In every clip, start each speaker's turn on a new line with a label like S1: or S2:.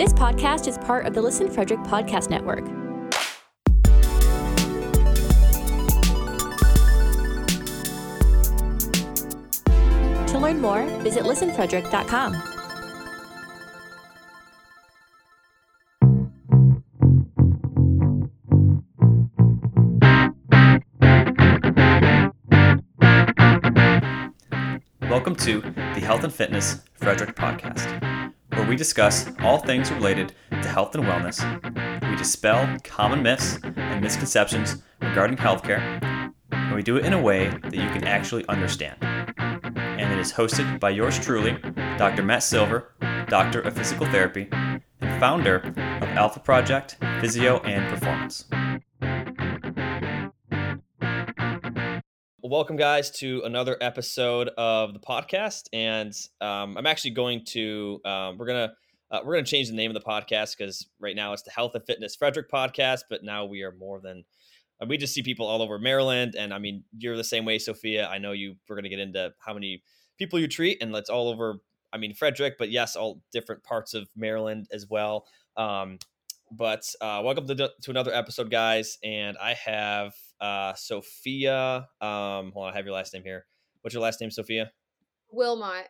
S1: This podcast is part of the Listen Frederick Podcast Network. To learn more, visit listenfrederick.com.
S2: Welcome to the Health and Fitness Frederick podcast, where we discuss all things related to health and wellness. We dispel common myths and misconceptions regarding healthcare, and we do it in a way that you can actually understand. And it is hosted by yours truly, Dr. Matt Silver, Doctor of Physical Therapy, and founder of Alpha Project Physio and Performance. Welcome guys to another episode of the podcast. And um, i'm actually going to um, we're gonna uh, we're gonna change the name of the podcast because right now it's the health and fitness frederick podcast but now we are more than uh, we just see people all over maryland. And i mean you're the same way sophia. I know you we're gonna get into how many people you treat and it's all over i mean frederick but yes all different parts of maryland as well. Um, but uh, welcome to, to another episode guys and i have uh, Sophia. Um, hold on, I have your last name here. What's your last name, Sophia?
S3: Wilmot.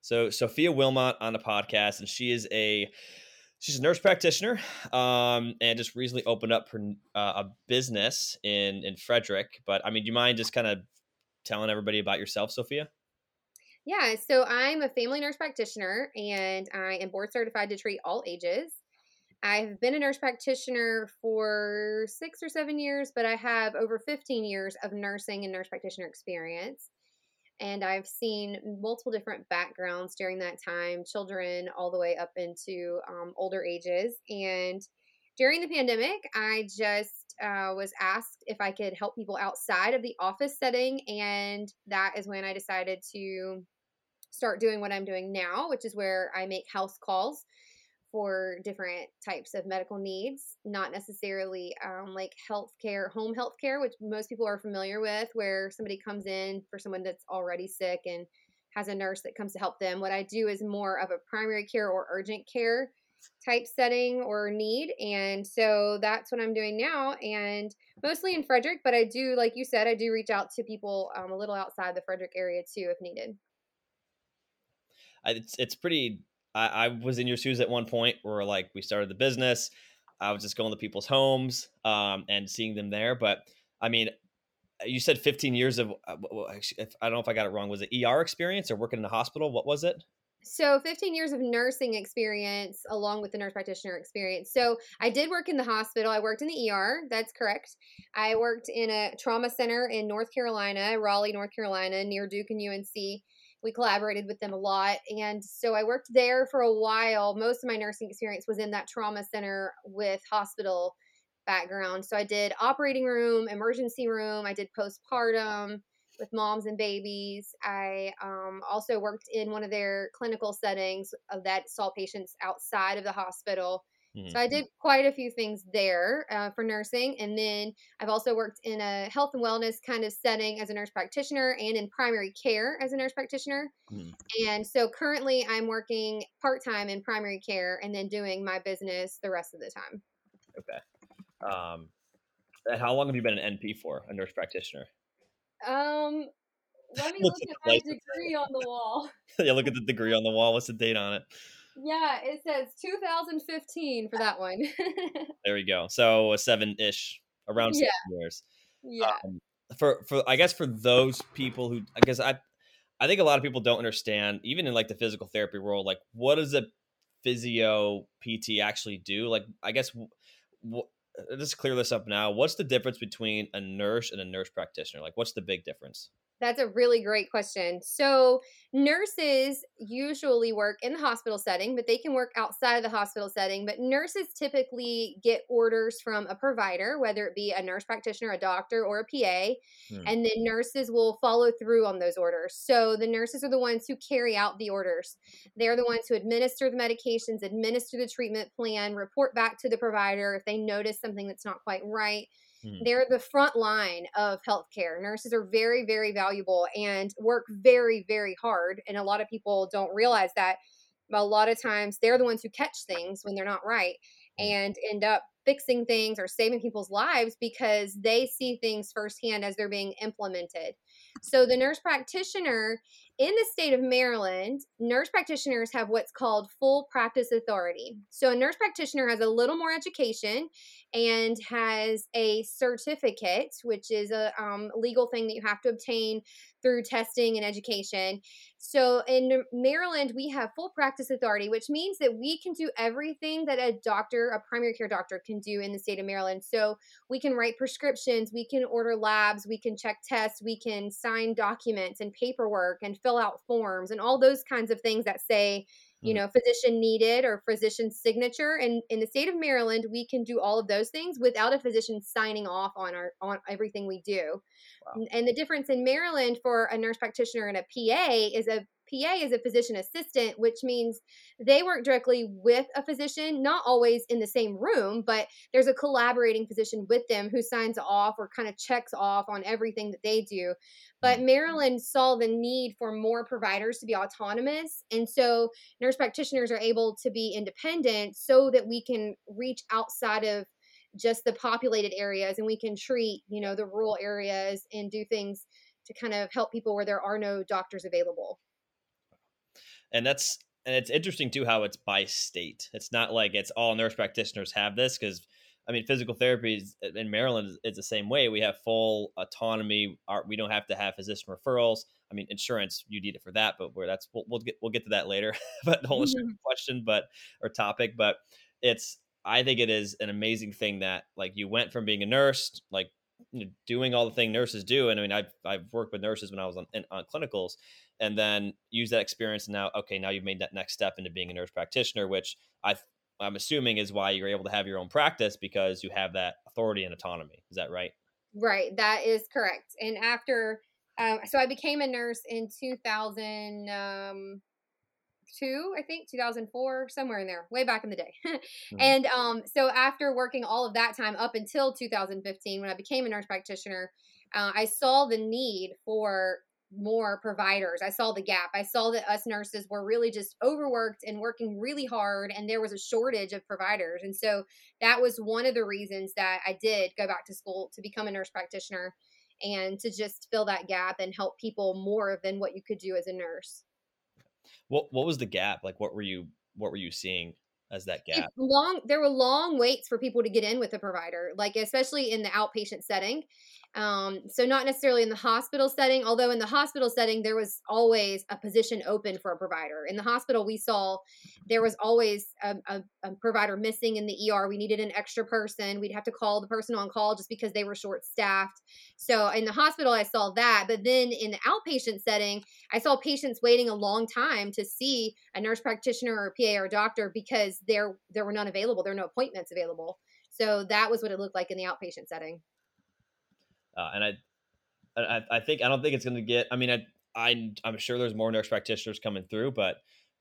S2: So Sophia Wilmot on the podcast, and she is a she's a nurse practitioner, um, and just recently opened up her, uh, a business in in Frederick. But I mean, do you mind just kind of telling everybody about yourself, Sophia?
S3: Yeah, so I'm a family nurse practitioner, and I am board certified to treat all ages. I've been a nurse practitioner for six or seven years, but I have over 15 years of nursing and nurse practitioner experience. And I've seen multiple different backgrounds during that time, children all the way up into um, older ages. And during the pandemic, I just uh, was asked if I could help people outside of the office setting. And that is when I decided to start doing what I'm doing now, which is where I make house calls for different types of medical needs, not necessarily um, like healthcare, home healthcare, which most people are familiar with, where somebody comes in for someone that's already sick and has a nurse that comes to help them. What I do is more of a primary care or urgent care type setting or need. And so that's what I'm doing now. And mostly in Frederick, but I do, like you said, I do reach out to people um, a little outside the Frederick area too if needed.
S2: It's, it's pretty I, I was in your shoes at one point where like we started the business. I was just going to people's homes um, and seeing them there. But I mean, you said 15 years of, uh, I don't know if I got it wrong. Was it ER experience or working in a hospital? What was it?
S3: So, 15 years of nursing experience along with the nurse practitioner experience. So, I did work in the hospital. I worked in the ER. That's correct. I worked in a trauma center in North Carolina, Raleigh, North Carolina, near Duke and UNC we collaborated with them a lot. And so I worked there for a while. Most of my nursing experience was in that trauma center with hospital background. So I did operating room, emergency room, I did postpartum with moms and babies. I um, also worked in one of their clinical settings that saw patients outside of the hospital. Mm-hmm. So I did quite a few things there uh, for nursing. And then I've also worked in a health and wellness kind of setting as a nurse practitioner and in primary care as a nurse practitioner. Mm-hmm. And so currently I'm working part time in primary care and then doing my business the rest of the time.
S2: Okay. Um, and how long have you been an NP for, a nurse practitioner?
S3: Um, let me look at my degree on the wall.
S2: yeah, look at the degree on the wall. What's the date on it?
S3: Yeah, it says 2015 for that one.
S2: there we go. So a seven-ish, around seven yeah. years. Yeah. Um, for for I guess for those people who I guess I I think a lot of people don't understand, even in like the physical therapy world, like what does a physio PT actually do? Like I guess w- let's clear this up now. What's the difference between a nurse and a nurse practitioner? Like what's the big difference?
S3: That's a really great question. So, nurses usually work in the hospital setting, but they can work outside of the hospital setting. But nurses typically get orders from a provider, whether it be a nurse practitioner, a doctor, or a PA, hmm. and then nurses will follow through on those orders. So, the nurses are the ones who carry out the orders. They're the ones who administer the medications, administer the treatment plan, report back to the provider if they notice something that's not quite right Mm. They're the front line of healthcare. Nurses are very, very valuable and work very, very hard. And a lot of people don't realize that a lot of times they're the ones who catch things when they're not right mm. and end up fixing things or saving people's lives because they see things firsthand as they're being implemented. So the nurse practitioner in the state of Maryland, nurse practitioners have what's called full practice authority. So, a nurse practitioner has a little more education and has a certificate, which is a um, legal thing that you have to obtain through testing and education. So, in Maryland, we have full practice authority, which means that we can do everything that a doctor, a primary care doctor, can do in the state of Maryland. So, we can write prescriptions, we can order labs, we can check tests, we can sign documents and paperwork and fill out forms and all those kinds of things that say you mm. know physician needed or physician signature and in the state of maryland we can do all of those things without a physician signing off on our on everything we do wow. and the difference in maryland for a nurse practitioner and a pa is a PA is a physician assistant, which means they work directly with a physician, not always in the same room, but there's a collaborating physician with them who signs off or kind of checks off on everything that they do. But mm-hmm. Maryland saw the need for more providers to be autonomous. And so nurse practitioners are able to be independent so that we can reach outside of just the populated areas and we can treat, you know, the rural areas and do things to kind of help people where there are no doctors available
S2: and that's and it's interesting too how it's by state. It's not like it's all nurse practitioners have this because I mean physical therapy is, in Maryland is, the same way. We have full autonomy. Our, we don't have to have physician referrals. I mean insurance you need it for that, but where that's we'll, we'll get we'll get to that later. but the whole mm-hmm. question, but or topic, but it's I think it is an amazing thing that like you went from being a nurse like doing all the thing nurses do, and I mean I've I've worked with nurses when I was on, on clinicals and then use that experience and now okay now you've made that next step into being a nurse practitioner which i i'm assuming is why you're able to have your own practice because you have that authority and autonomy is that right
S3: right that is correct and after um, so i became a nurse in 2000. um, i think 2004 somewhere in there way back in the day mm-hmm. and um, so after working all of that time up until 2015 when i became a nurse practitioner uh, i saw the need for more providers. I saw the gap. I saw that us nurses were really just overworked and working really hard, and there was a shortage of providers. And so that was one of the reasons that I did go back to school to become a nurse practitioner and to just fill that gap and help people more than what you could do as a nurse.
S2: What what was the gap? Like what were you what were you seeing as that gap?
S3: It's long there were long waits for people to get in with a provider, like especially in the outpatient setting. Um, so not necessarily in the hospital setting, although in the hospital setting there was always a position open for a provider. In the hospital, we saw there was always a, a, a, provider missing in the ER. We needed an extra person. We'd have to call the person on call just because they were short staffed. So in the hospital, I saw that. But then in the outpatient setting, I saw patients waiting a long time to see a nurse practitioner or a PA or a doctor because there there were none available. There were no appointments available. So that was what it looked like in the outpatient setting
S2: uh, and I, I, I think I don't think it's going to get. I mean, I, I, I'm sure there's more nurse practitioners coming through, but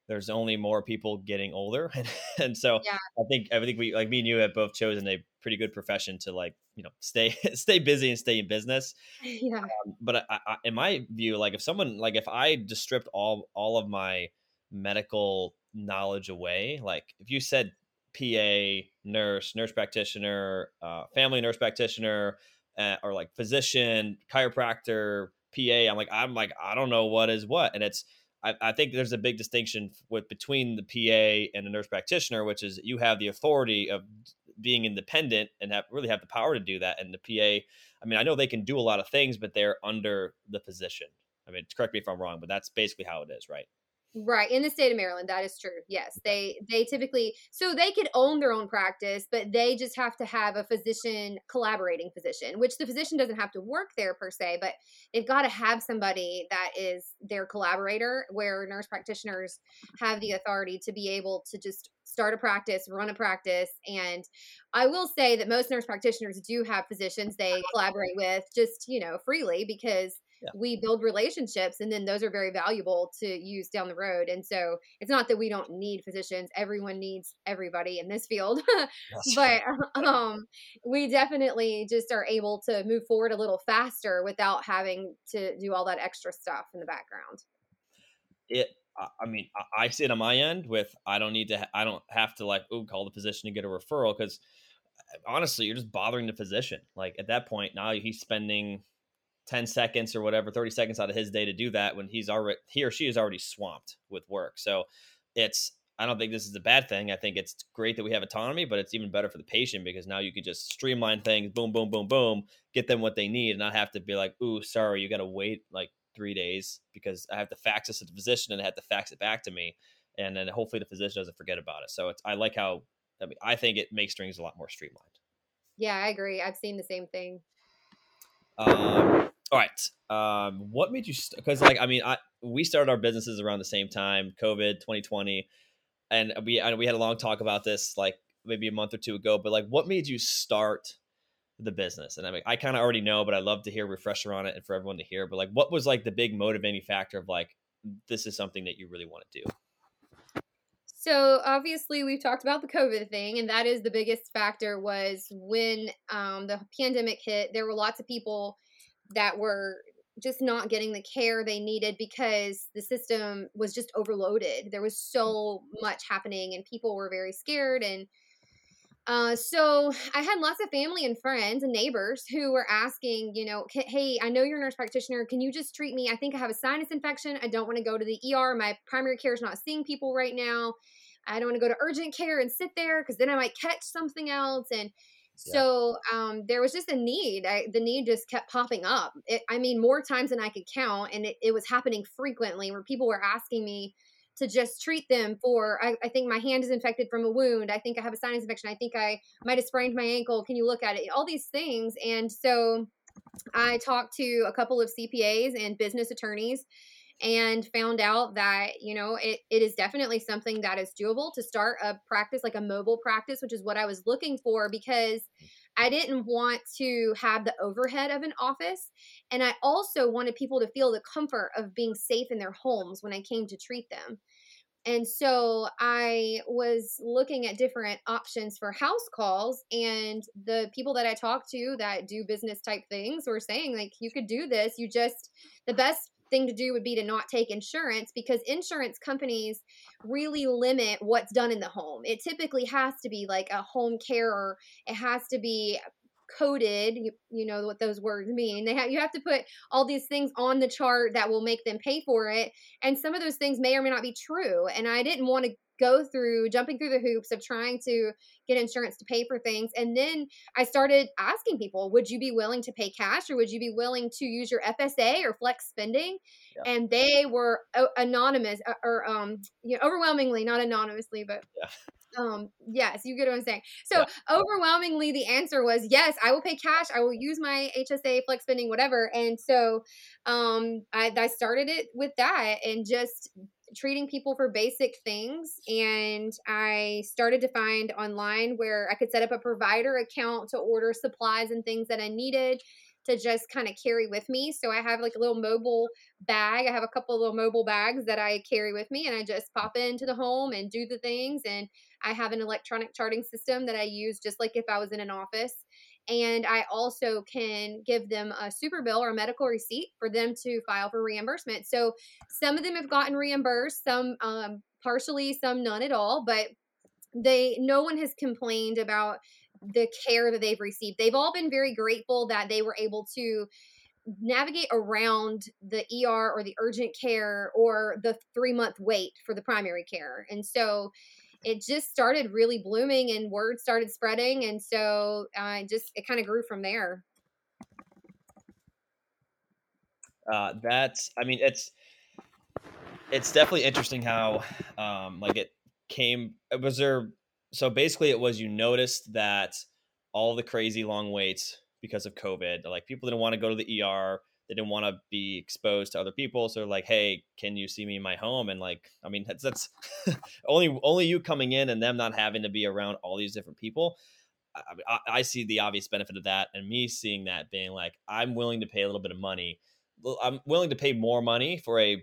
S2: there's only more people getting older, and, and so yeah. I think I think we like me and you have both chosen a pretty good profession to like you know stay stay busy and stay in business.
S3: Yeah. Um,
S2: but I, I, in my view, like if someone like if I just stripped all all of my medical knowledge away, like if you said PA, nurse, nurse practitioner, uh, family nurse practitioner, uh, or like physician, chiropractor, PA. I'm like, I'm like, I don't know what is what. And it's, I, I think there's a big distinction with between the PA and the nurse practitioner, which is you have the authority of being independent and have really have the power to do that. And the PA, I mean, I know they can do a lot of things, but they're under the physician. I mean, correct me if I'm wrong, but that's basically how it is, right?
S3: Right. In the state of Maryland, that is true. Yes. They they typically so they could own their own practice, but they just have to have a physician collaborating physician, which the physician doesn't have to work there per se, but they've got to have somebody that is their collaborator where nurse practitioners have the authority to be able to just start a practice, run a practice. And I will say that most nurse practitioners do have physicians they collaborate with just, you know, freely because yeah. we build relationships and then those are very valuable to use down the road and so it's not that we don't need physicians everyone needs everybody in this field but um, we definitely just are able to move forward a little faster without having to do all that extra stuff in the background
S2: it I mean, I see it on my end with I don't need to, I don't have to like, oh, call the physician to get a referral because honestly, you're just bothering the physician. Like at that point, now he's spending 10 seconds or whatever, 30 seconds out of his day to do that when he's already, he or she is already swamped with work. So it's, I don't think this is a bad thing. I think it's great that we have autonomy, but it's even better for the patient because now you can just streamline things, boom, boom, boom, boom, get them what they need, and not have to be like, "Ooh, sorry, you got to wait like three days because I have to fax this to the physician and I have to fax it back to me, and then hopefully the physician doesn't forget about it." So it's I like how I mean I think it makes things a lot more streamlined.
S3: Yeah, I agree. I've seen the same thing.
S2: Um, all right. Um, what made you? Because st- like I mean, I we started our businesses around the same time, COVID, 2020 and we and we had a long talk about this like maybe a month or two ago. But like, what made you start the business? And I mean, I kind of already know, but I love to hear refresher on it and for everyone to hear. But like, what was like the big motivating factor of like this is something that you really want to do?
S3: So obviously we've talked about the COVID thing, and that is the biggest factor. Was when um, the pandemic hit, there were lots of people that were just not getting the care they needed because the system was just overloaded. There was so much happening, and people were very scared. And uh, so I had lots of family and friends and neighbors who were asking, you know, hey, I know you're a nurse practitioner. Can you just treat me? I think I have a sinus infection. I don't want to go to the ER. My primary care is not seeing people right now. I don't want to go to urgent care and sit there because then I might catch something else. And so um, there was just a need. I, the need just kept popping up. It, I mean, more times than I could count, and it, it, was happening frequently where people were asking me to just treat them for. I, I, think my hand is infected from a wound. I think I have a sinus infection. I think I might have sprained my ankle. Can you look at it? All these things, and so I talked to a couple of CPAs and business attorneys and found out that you know it, it is definitely something that is doable to start a practice like a mobile practice which is what i was looking for because i didn't want to have the overhead of an office and i also wanted people to feel the comfort of being safe in their homes when i came to treat them and so I was looking at different options for house calls, and the people that I talked to that do business type things were saying, like, you could do this. You just, the best thing to do would be to not take insurance because insurance companies really limit what's done in the home. It typically has to be like a home care or it has to be coded you, you know what those words mean they have you have to put all these things on the chart that will make them pay for it and some of those things may or may not be true and i didn't want to go through jumping through the hoops of trying to get insurance to pay for things. And then I started asking people, would you be willing to pay cash or would you be willing to use your FSA or flex spending? Yeah. And they were anonymous uh, or um, you know, overwhelmingly, not anonymously, but yeah. Um, yes, you get what I'm saying. So yeah. overwhelmingly, the answer was yes. I will pay cash. I will use my HSA, flex spending, whatever. And so, um, I, I started it with that, and just treating people for basic things and I started to find online where I could set up a provider account to order supplies and things that I needed to just kind of carry with me. So I have like a little mobile bag. I have a couple of little mobile bags that I carry with me and I just pop into the home and do the things and I have an electronic charting system that I use just like if I was in an office and I also can give them a super bill or a medical receipt for them to file for reimbursement. So some of them have gotten reimbursed, some um, partially, some none at all, but they no one has complained about the care that they've received. They've all been very grateful that they were able to navigate around the ER or the urgent care or the three month wait for the primary care. And so it just started really blooming and word started spreading and so uh, just it kind of grew from there.
S2: Uh, that's i mean it's it's definitely interesting how um like it came was there so basically it was you noticed that all the crazy long waits because of covid like people didn't want to go to the er they didn't want to be exposed to other people so they're like hey can you see me in my home? And like i mean that's that's only only you coming in and them not having to be around all these different people. I, I, see the obvious benefit of that and me seeing that being like i'm willing to pay a little bit of money. I'm willing to pay more money for a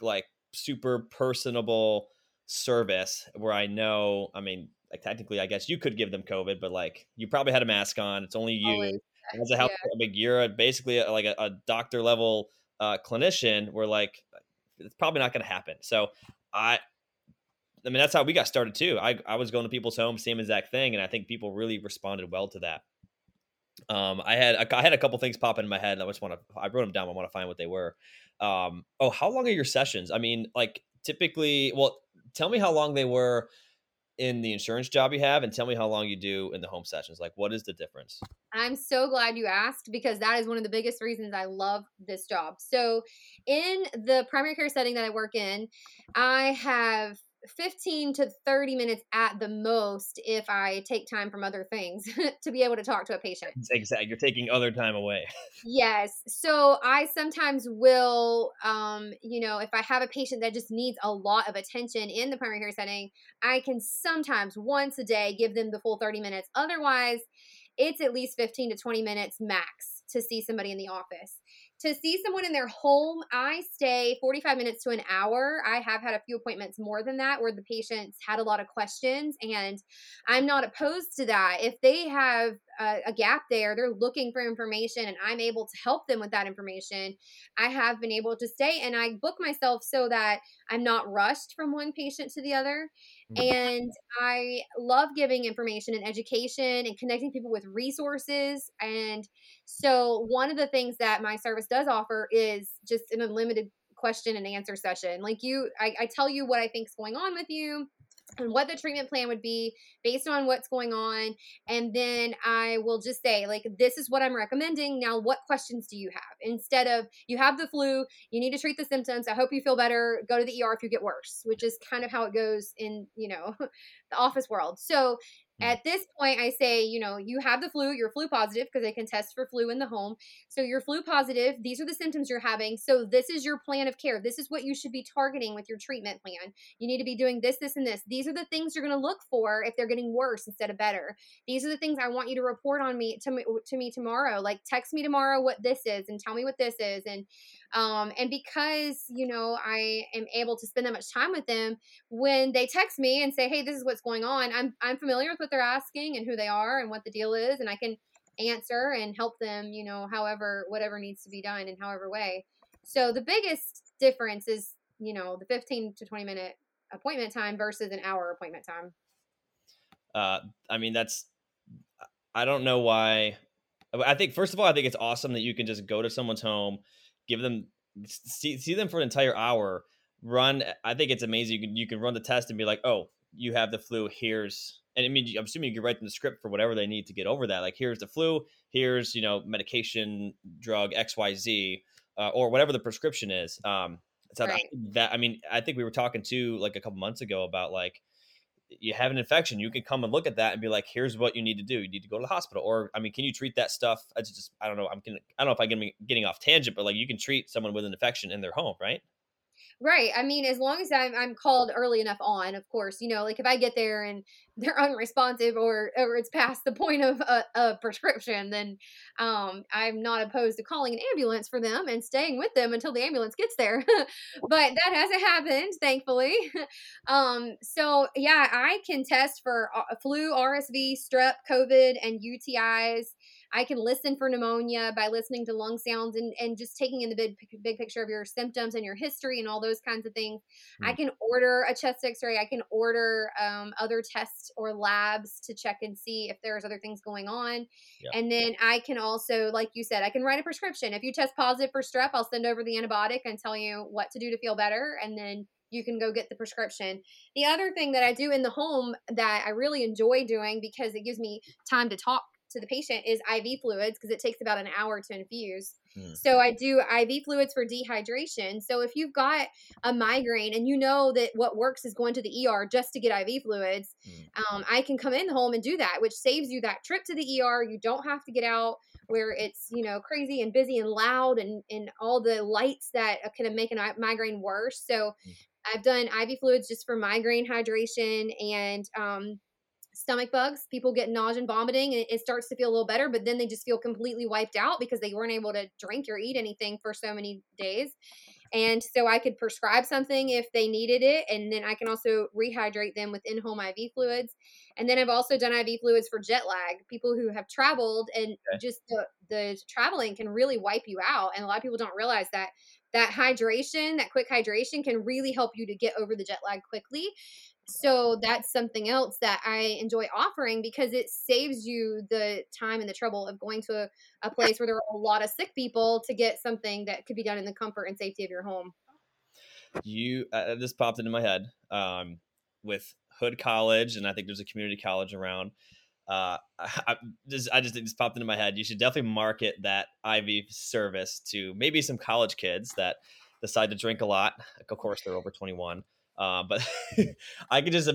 S2: like super personable service where i know i mean like technically i guess you could give them covid but like you probably had a mask on. It's only you. Always as a health yeah. like you're basically a, like a, a, doctor level uh, clinician. We're like it's probably not going to happen. So I, I mean, that's how we got started too. I, I was going to people's homes, same exact thing. And I think people really responded well to that. Um, I had, I had a couple things pop in my head. I just want to, I wrote them down. I want to find what they were. Um, oh, how long are your sessions? I mean, like typically, well, tell me how long they were in the insurance job you have and tell me how long you do in the home sessions like what is the difference?
S3: I'm so glad you asked because that is one of the biggest reasons i love this job. So in the primary care setting that i work in i have 15 to 30 minutes at the most if I take time from other things to be able to talk to a patient.
S2: Exactly. You're taking other time away.
S3: yes. So I sometimes will, um, you know, if I have a patient that just needs a lot of attention in the primary care setting, I can sometimes once a day give them the full 30 minutes. Otherwise, it's at least 15 to 20 minutes max to see somebody in the office to see someone in their home, I stay 45 minutes to an hour. I have had a few appointments more than that where the patients had a lot of questions, and I'm not opposed to that. If they have a, a, gap there, they're looking for information, and I'm able to help them with that information, I have been able to stay and I book myself so that I'm not rushed from one patient to the other. Mm-hmm. And I love giving information and education and connecting people with resources. And so, one of the things that my service does offer is just an unlimited question and answer session. Like you, I, I tell you what I think is going on with you and what the treatment plan would be based on what's going on. And then I will just say, like, this is what I'm recommending. Now, what questions do you have? Instead of you have the flu, you need to treat the symptoms. I hope you feel better. Go to the ER if you get worse, which is kind of how it goes in, you know, the office world. So. Mm. At this point, I say, you know, you have the flu, you're flu positive because they can test for flu in the home. So you're flu positive. These are the symptoms you're having. So this is your plan of care. This is what you should be targeting with your treatment plan. You need to be doing this, this, and this. These are the things you're going to look for if they're getting worse instead of better. These are the things I want you to report on me to me to me tomorrow. Like text me tomorrow what this is and tell me what this is. And um, and because, you know, I am able to spend that much time with them, when they text me and say, hey, this is what's going on, I'm, I'm familiar with what they're asking and who they are and what the deal is. And I can answer and help them, you know, however, whatever needs to be done in however way. So the biggest difference is, you know, the 15 to 20 minute appointment time versus an hour appointment time.
S2: Uh, I mean, that's, I don't know why. I think, first of all, I think it's awesome that you can just go to someone's home give them see, see them for an entire hour run i think it's amazing you can you can run the test and be like oh you have the flu here's and i mean i'm assuming you can write them the script for whatever they need to get over that like here's the flu here's you know medication drug xyz uh, or whatever the prescription is um so right. that, that i mean i think we were talking to like a couple months ago about like you have an infection, you can come and look at that and be like, here's what you need to do. You need to go to the hospital. Or, I mean, can you treat that stuff? I just, I don't know. I'm gonna, I don't know if I'm getting off tangent, but like you can treat someone with an infection in their home, right?
S3: Right. I mean, as long as I'm I'm called early enough on, of course, you know, like if I get there and they're unresponsive or or it's past the point of a, a prescription, then um, I'm not opposed to calling an ambulance for them and staying with them until the ambulance gets there. but that hasn't happened, thankfully. um, so yeah, I can test for uh, flu, RSV, strep, COVID, and UTIs. I can listen for pneumonia by listening to lung sounds and, and just taking in the big, big picture of your symptoms and your history and all those kinds of things. Mm. I can order a chest x ray. I can order um, other tests or labs to check and see if there's other things going on. And then I can also, like you said, I can write a prescription. If you test positive for strep, I'll send over the antibiotic and tell you what to do to feel better. And then you can go get the prescription. The other thing that I do in the home that I really enjoy doing because it gives me time to talk to the patient is IV fluids because it takes about an hour to infuse. Hmm. So I do IV fluids for dehydration. So if you've got a migraine and you know that what works is going to the ER just to get IV fluids, hmm. um, I can come in the home and do that, which saves you that trip to the ER. You don't have to get out where it's you know crazy and busy and loud and and all the lights that can make a migraine worse. So hmm. I've done IV fluids just for migraine hydration and um, stomach bugs. People get nausea and vomiting, and it starts to feel a little better, but then they just feel completely wiped out because they weren't able to drink or eat anything for so many days. And so I could prescribe something if they needed it, and then I can also rehydrate them with in home IV fluids. And then I've also done IV fluids for jet lag. People who have traveled and okay. just the, the traveling can really wipe you out. And a lot of people don't realize that that hydration, that quick hydration can really help you to get over the jet lag quickly. So that's something else that I enjoy offering because it saves you the time and the trouble of going to a, a place where there are a lot of sick people to get something that could be done in the comfort and safety of your home.
S2: You uh, this popped into my head um, with Hood College, and I think there's a community college around. Uh, I just I just this popped into my head. You should definitely market that IV service to maybe some college kids that decide to drink a lot. Of course, they're over 21 uh, but I could just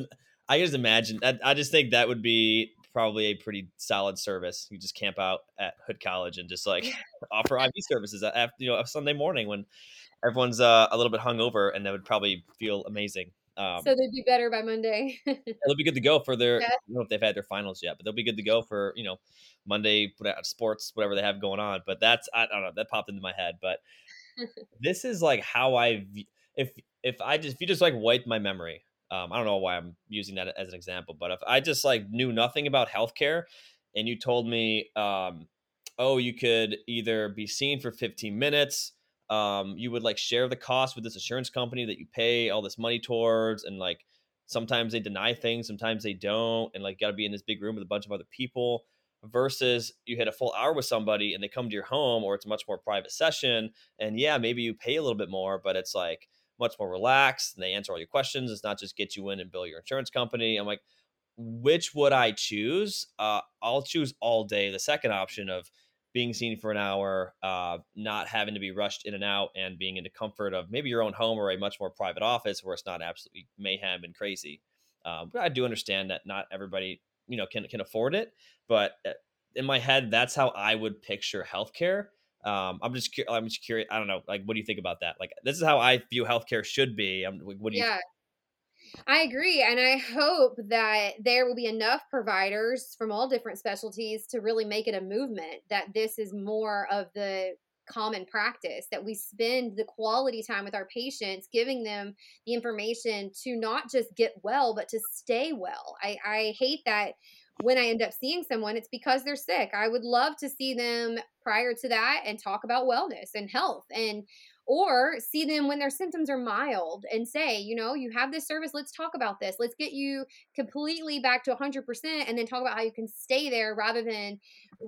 S2: I could just imagine. I, I just think that would be probably a pretty solid service. You just camp out at Hood College and just like offer IV services after you know a Sunday morning when everyone's uh, a little bit hungover, and that would probably feel amazing.
S3: Um, so they'd be better by Monday.
S2: they'll be good to go for their. Yeah. I don't know if they've had their finals yet, but they'll be good to go for you know Monday sports, whatever they have going on. But that's I, I don't know that popped into my head. But this is like how I if if I just if you just like wipe my memory, um, I don't know why I'm using that as an example, but if I just like knew nothing about healthcare, and you told me, um, oh, you could either be seen for 15 minutes, um, you would like share the cost with this insurance company that you pay all this money towards, and like sometimes they deny things, sometimes they don't, and like got to be in this big room with a bunch of other people versus you had a full hour with somebody and they come to your home or it's a much more private session and yeah maybe you pay a little bit more but it's like much more relaxed and they answer all your questions. It's not just get you in and bill your insurance company. I'm like, which would I choose? Uh, I'll choose all day the second option of being seen for an hour, uh, not having to be rushed in and out, and being in the comfort of maybe your own home or a much more private office where it's not absolutely mayhem and crazy. Um, but I do understand that not everybody, you know, can can afford it. But uh, in my head, that's how I would picture healthcare. Um, I'm just I'm just curious. I don't know. Like, what do you think about that? Like, this is how I view healthcare should be. I'm, what do you?
S3: Yeah, I agree, and I hope that there will be enough providers from all different specialties to really make it a movement. That this is more of the common practice that we spend the quality time with our patients giving them the information to not just get well but to stay well i, I hate that when I end up seeing someone, it's because they're sick. I would love to see them prior to that and talk about wellness and health and or see them when their symptoms are mild and say, you know, you have this service, let's talk about this. Let's get you completely back to 100% and then talk about how you can stay there rather than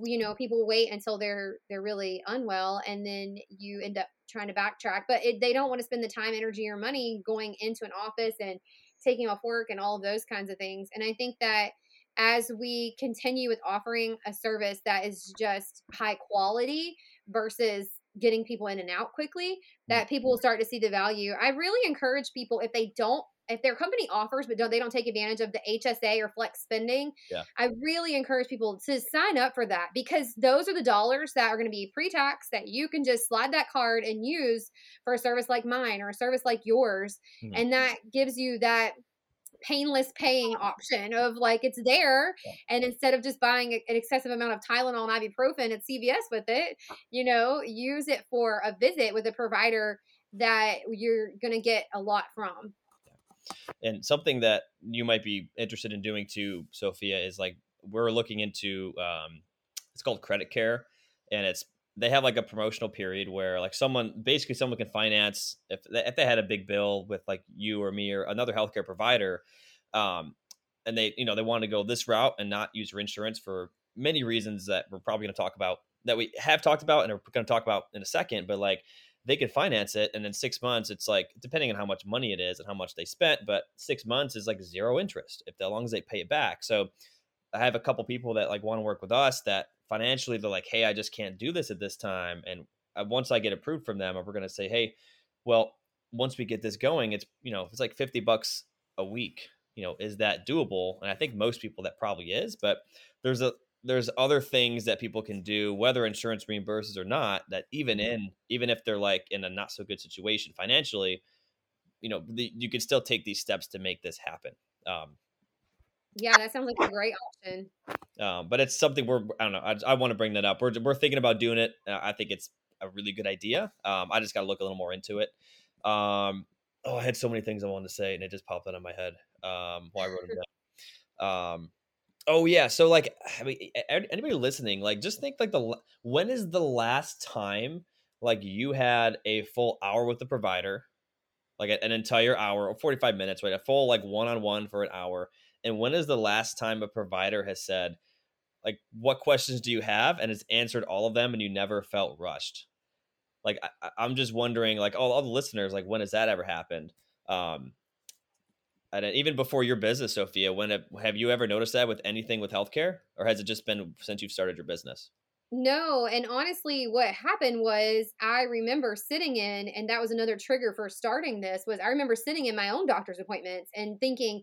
S3: you know, people wait until they're they're really unwell and then you end up trying to backtrack. But it, they don't want to spend the time, energy or money going into an office and taking off work and all of those kinds of things. And I think that as we continue with offering a service that is just high quality versus getting people in and out quickly that people will start to see the value i really encourage people if they don't if their company offers but don't they don't take advantage of the hsa or flex spending
S2: yeah.
S3: i really encourage people to sign up for that because those are the dollars that are going to be pre-tax that you can just slide that card and use for a service like mine or a service like yours mm-hmm. and that gives you that painless paying option of like it's there and instead of just buying an excessive amount of Tylenol and ibuprofen at CVS with it, you know, use it for a visit with a provider that you're going to get a lot from.
S2: And something that you might be interested in doing too, Sophia, is like we're looking into um, it's called credit care and it's they have like a promotional period where like someone basically someone can finance if they, if they had a big bill with like you or me or another healthcare provider um and they you know they want to go this route and not use your insurance for many reasons that we're probably going to talk about that we have talked about and are going to talk about in a second but like they could finance it and in six months it's like depending on how much money it is and how much they spent but six months is like zero interest if as long as they pay it back. So i have a couple people that like want to work with us that financially they're like, hey, I just can't do this at this time. And uh, once I get approved from them, we're going to say, hey, well, once we get this going, it's you know, it's like fifty bucks a week. You know, is that doable? And I think most people that probably is, but there's a there's other things that people can do, whether insurance reimburses or not, that even mm-hmm. in even if they're like in a not so good situation financially, you know, the, you can still take these steps to make this happen. Um,
S3: yeah, that sounds like a great option.
S2: Um, but it's something we're I don't know. I, I want to bring that up. We're we're thinking about doing it. Uh, I think it's a really good idea. Um, I just got to look a little more into it. Um, oh, I had so many things I wanted to say, and it just popped out of my head. Um, while I wrote them down. Um, oh yeah. So like, I mean, anybody listening, like, just think like the when is the last time like you had a full hour with the provider, like an entire hour or 45 minutes, right? A full like one on one for an hour. And when is the last time a provider has said, like, what questions do you have? And has answered all of them and you never felt rushed? Like, I, am just wondering, like, all, all the listeners, like, when has that ever happened? Um, and even before your business, Sophia, when have, have you ever noticed that with anything with healthcare, or has it just been since you've started your business?
S3: No, and honestly, what happened was I remember sitting in, and that was another trigger for starting this. Was I remember sitting in my own doctor's appointments and thinking,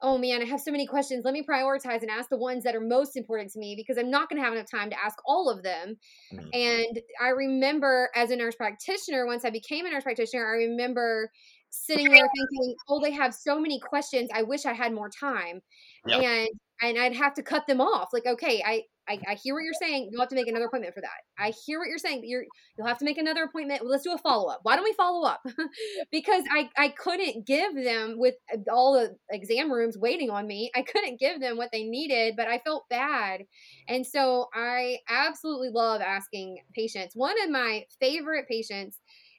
S3: "Oh man, I have so many questions. Let me prioritize and ask the ones that are most important to me because I'm not going to have enough time to ask all of them." Mm-hmm. And I remember, as a nurse practitioner, once I became a nurse practitioner, I remember sitting there thinking, "Oh, they have so many questions. I wish I had more time." And and I'd have to cut them off. Like, okay, I I, I, hear what you're saying. You'll have to make another appointment for that. I hear what you're saying. You're you'll have to make another appointment. Let's do a follow up. Why don't we follow up? because I I couldn't give them with uh, all the exam rooms waiting on me. I couldn't give them what they needed, but I felt bad, and so I absolutely love asking patients. One of my favorite patients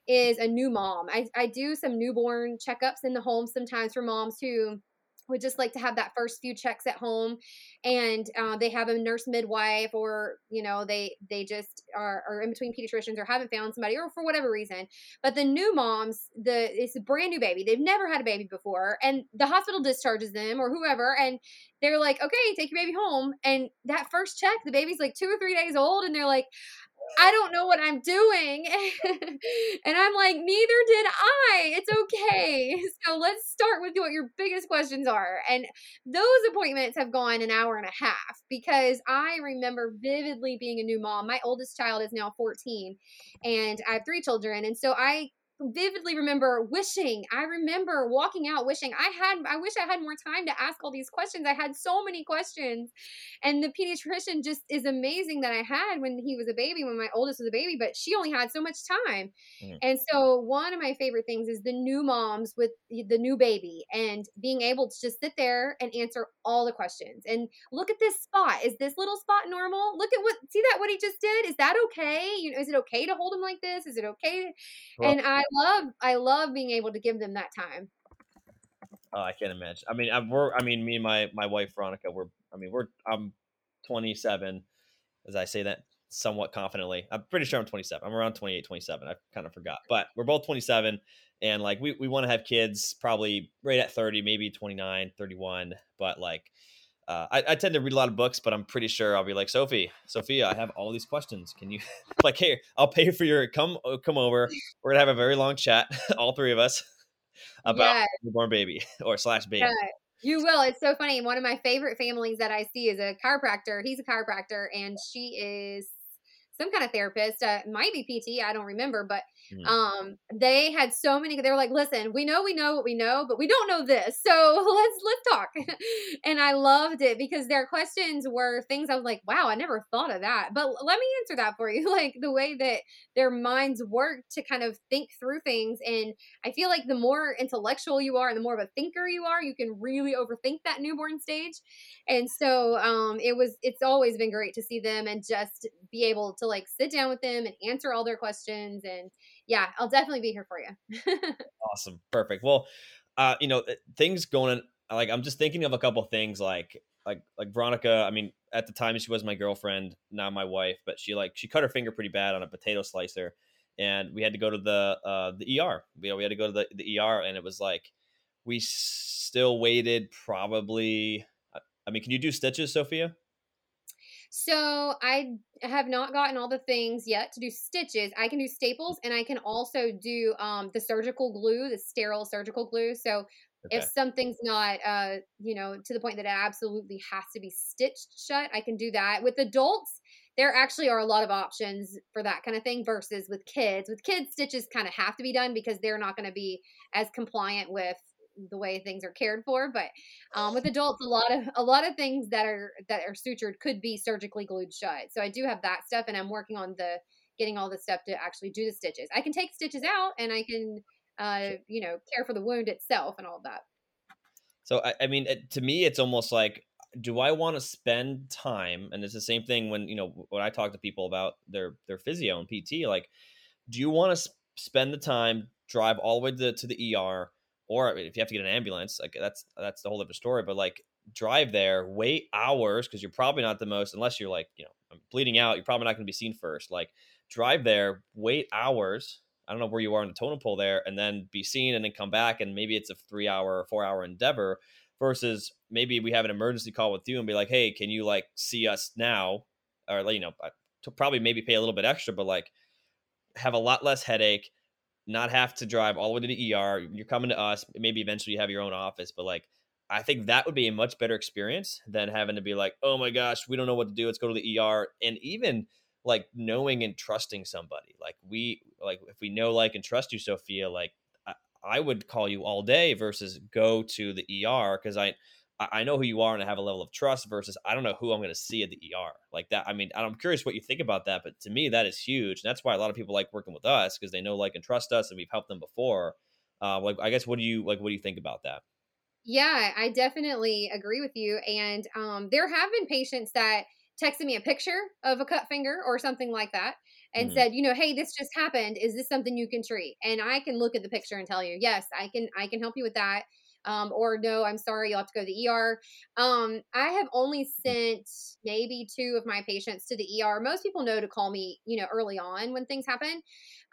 S3: is a new mom. I, I do some newborn checkups in the home sometimes for moms who would just like to have that first few checks at home and uh, they have a nurse midwife or you know they they just are, are in between pediatricians or haven't found somebody or for whatever reason. But the new moms the it's a brand new baby. They've never had a baby before and the hospital discharges them or whoever and they're like okay take your baby home. And that first check the baby's like two or three days old and they're like I don't know what I'm doing. and I'm like, neither did I. It's okay. So let's start with what your biggest questions are. And those appointments have gone an hour and a half because I remember vividly being a new mom. My oldest child is now 14 and I have three children. And so I vividly remember wishing. I remember walking out wishing. I had i wish i had more time to ask all these questions. I had so many questions. And the pediatrician just is amazing that i had when he was a baby when my oldest was a baby but she only had so much time. Mm. and so one of my favorite things is the new moms with the new baby and being able to just sit there and answer all the questions. And look at this spot. Is this little spot normal? Look at what see that what he just did? Is that okay? You know is it okay to hold him like this? Is it okay? Well, and i love I love being able to give them that time.
S2: Oh, I can't imagine. I mean, I'm, we're I mean, me and my my wife Veronica, we're I mean, we're I'm 27, as I say that somewhat confidently. I'm pretty sure I'm 27. I'm around 28, 27. I kind of forgot, but we're both 27, and like we we want to have kids probably right at 30, maybe 29, 31, but like uh, I, I, tend to read a lot of books, but I'm pretty sure I'll be like Sophie, Sophia. I have all these questions. Can you like, hey, I'll pay for your come uh, come over. We're gonna have a very long chat, all three of us, about yeah. newborn baby or slash baby. Yeah.
S3: You will. It's so funny. One of my favorite families that I see is a chiropractor. He's a chiropractor, and she is some kind of therapist. Uh, might be PT. I don't remember, but Mm-hmm. Um, they had so many. They were like, "Listen, we know we know what we know, but we don't know this. So let's let's talk." and I loved it because their questions were things I was like, "Wow, I never thought of that." But let me answer that for you. Like the way that their minds work to kind of think through things, and I feel like the more intellectual you are, and the more of a thinker you are, you can really overthink that newborn stage. And so um, it was. It's always been great to see them and just be able to like sit down with them and answer all their questions and yeah, I'll definitely be here for you.
S2: awesome. Perfect. Well, uh, you know, things going like I'm just thinking of a couple things like like like Veronica, I mean, at the time she was my girlfriend, now my wife, but she like she cut her finger pretty bad on a potato slicer and we had to go to the uh the ER. You know, we had to go to the, the ER and it was like we still waited probably I mean, can you do stitches, Sophia?
S3: So I have not gotten all the things yet to do stitches. I can do staples and I can also do um, the surgical glue, the sterile surgical glue. So okay. if something's not, uh, you know, to the point that it absolutely has to be stitched shut, I can do that. With adults, there actually are a lot of options for that kind of thing versus with kids. With kids, stitches kind of have to be done because they're not going to be as compliant with the way things are cared for but um, with adults a lot of a lot of things that are that are sutured could be surgically glued shut so i do have that stuff and i'm working on the getting all the stuff to actually do the stitches. I can take stitches out and i can uh, you know care for the wound itself and all of that.
S2: So i, I mean it, to me it's almost like do i want to spend time and it's the same thing when you know when i talk to people about their their physio and pt like do you want to spend the time drive all the way to, to the ER or if you have to get an ambulance, like that's that's the whole other story. But like drive there, wait hours because you're probably not the most unless you're like you know bleeding out. You're probably not going to be seen first. Like drive there, wait hours. I don't know where you are in the totem pole there, and then be seen, and then come back, and maybe it's a three hour or four hour endeavor. Versus maybe we have an emergency call with you and be like, hey, can you like see us now, or you know, probably maybe pay a little bit extra, but like have a lot less headache not have to drive all the way to the ER. You're coming to us. Maybe eventually you have your own office, but like I think that would be a much better experience than having to be like, oh my gosh, we don't know what to do. Let's go to the ER. And even like knowing and trusting somebody. Like we like if we know, like and trust you, Sophia, like I, I would call you all day versus go to the ER because I I know who you are and I have a level of trust versus I don't know who I'm going to see at the ER like that. I mean, I'm curious what you think about that, but to me, that is huge. And that's why a lot of people like working with us because they know, like, and trust us and we've helped them before. Uh, like, I guess, what do you like? What do you think about that?
S3: Yeah, I definitely agree with you. And um, there have been patients that texted me a picture of a cut finger or something like that and mm-hmm. said, you know, hey, this just happened. Is this something you can treat? And I can look at the picture and tell you, yes, I can. I can help you with that um, or no, I'm sorry, you'll have to go to the ER. Um, I have only sent maybe two of my patients to the ER. Most people know to call me, you know, early on when things happen.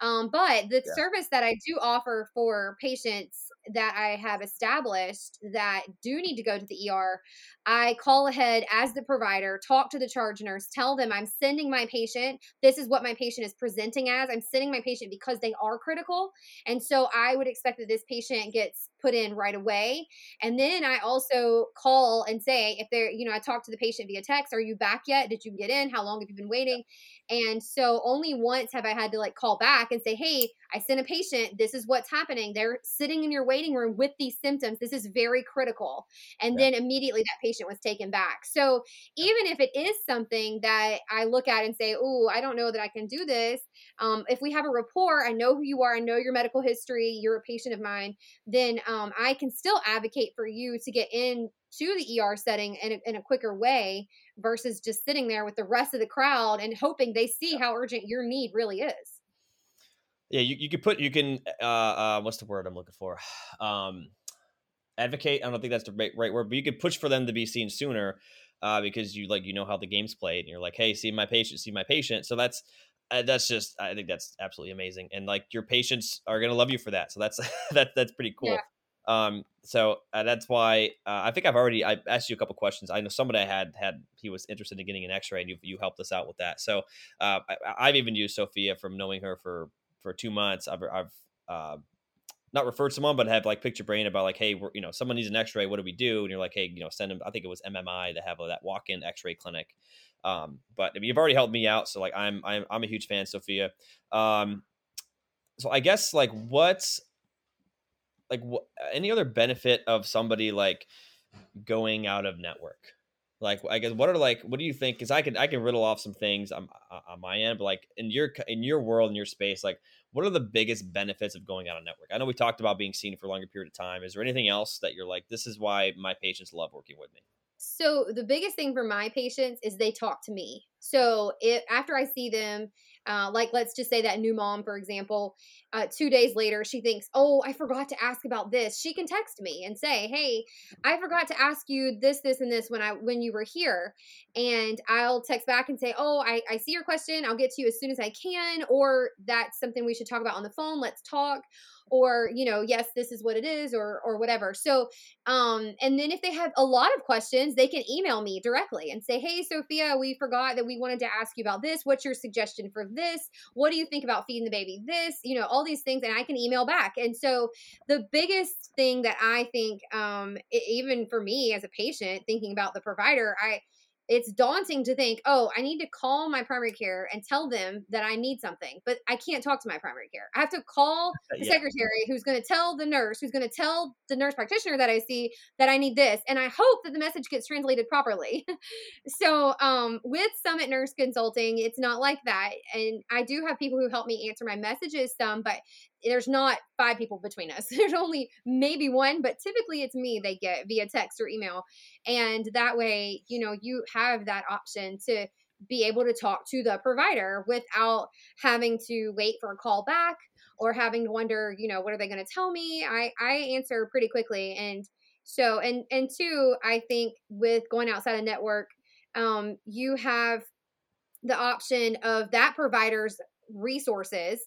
S3: Um, but the yeah. service that I do offer for patients that I have established that do need to go to the ER, I call ahead as the provider, talk to the charge nurse, tell them I'm sending my patient. This is what my patient is presenting as. I'm sending my patient because they are critical. And so I would expect that this patient gets put in right away. And then I also call and say, if they're, you know, I talk to the patient via text, are you back yet? Did you get in? How long have you been waiting? And so only once have I had to like call back and say, hey, I sent a patient. This is what's happening. They're sitting in your waiting room with these symptoms. This is very critical. And yeah. then immediately that patient was taken back. So even if it is something that I look at and say, oh, I don't know that I can do this, um, if we have a rapport, I know who you are, I know your medical history, you're a patient of mine, then um, I can still advocate for you to get in to the ER setting in a, in a quicker way versus just sitting there with the rest of the crowd and hoping they see how urgent your need really is.
S2: Yeah, you, you could put you can uh, uh what's the word I'm looking for? Um advocate. I don't think that's the right, right word, but you could push for them to be seen sooner uh, because you like you know how the game's played and you're like, hey, see my patient, see my patient. So that's uh, that's just I think that's absolutely amazing, and like your patients are gonna love you for that. So that's that that's pretty cool. Yeah. Um, so uh, that's why uh, I think I've already I asked you a couple questions. I know somebody had had he was interested in getting an X-ray, and you you helped us out with that. So uh, I, have even used Sophia from knowing her for for two months. I've I've uh, not referred someone, but have like picked your brain about like, hey, we're, you know, someone needs an X-ray. What do we do? And you're like, hey, you know, send them. I think it was MMI to have a, that walk-in X-ray clinic. Um, but I mean, you've already helped me out, so like I'm I'm I'm a huge fan, Sophia. Um, so I guess like what's like wh- any other benefit of somebody like going out of network? Like i guess what are like what do you think? Because i can i can riddle off some things on, on my end but like in your in your world in your space like what are the biggest benefits of going out of network? I know we talked about being seen for a longer period of time. Is there anything else that you're like this is why my patients love working with me
S3: so the biggest thing for my patients is they talk to me. So if after i see them uh, like, let's just say that new mom, for example, uh, two days later, she thinks, Oh, I forgot to ask about this. She can text me and say, Hey, I forgot to ask you this, this, and this when I, when you were here. And I'll text back and say, Oh, I, I see your question. I'll get to you as soon as I can. Or that's something we should talk about on the phone. Let's talk or you know yes this is what it is or or whatever. So um and then if they have a lot of questions they can email me directly and say hey sophia we forgot that we wanted to ask you about this. What's your suggestion for this? What do you think about feeding the baby this? You know all these things and i can email back. And so the biggest thing that i think um even for me as a patient thinking about the provider i it's daunting to think, oh, I need to call my primary care and tell them that I need something, but I can't talk to my primary care. I have to call the yeah. secretary who's going to tell the nurse, who's going to tell the nurse practitioner that I see that I need this. And I hope that the message gets translated properly. so, um, with Summit Nurse Consulting, it's not like that. And I do have people who help me answer my messages some, but there's not five people between us. There's only maybe one, but typically it's me they get via text or email. And that way, you know, you have that option to be able to talk to the provider without having to wait for a call back or having to wonder, you know, what are they going to tell me? I I answer pretty quickly and so and and two, I think with going outside of network, um, you have the option of that provider's resources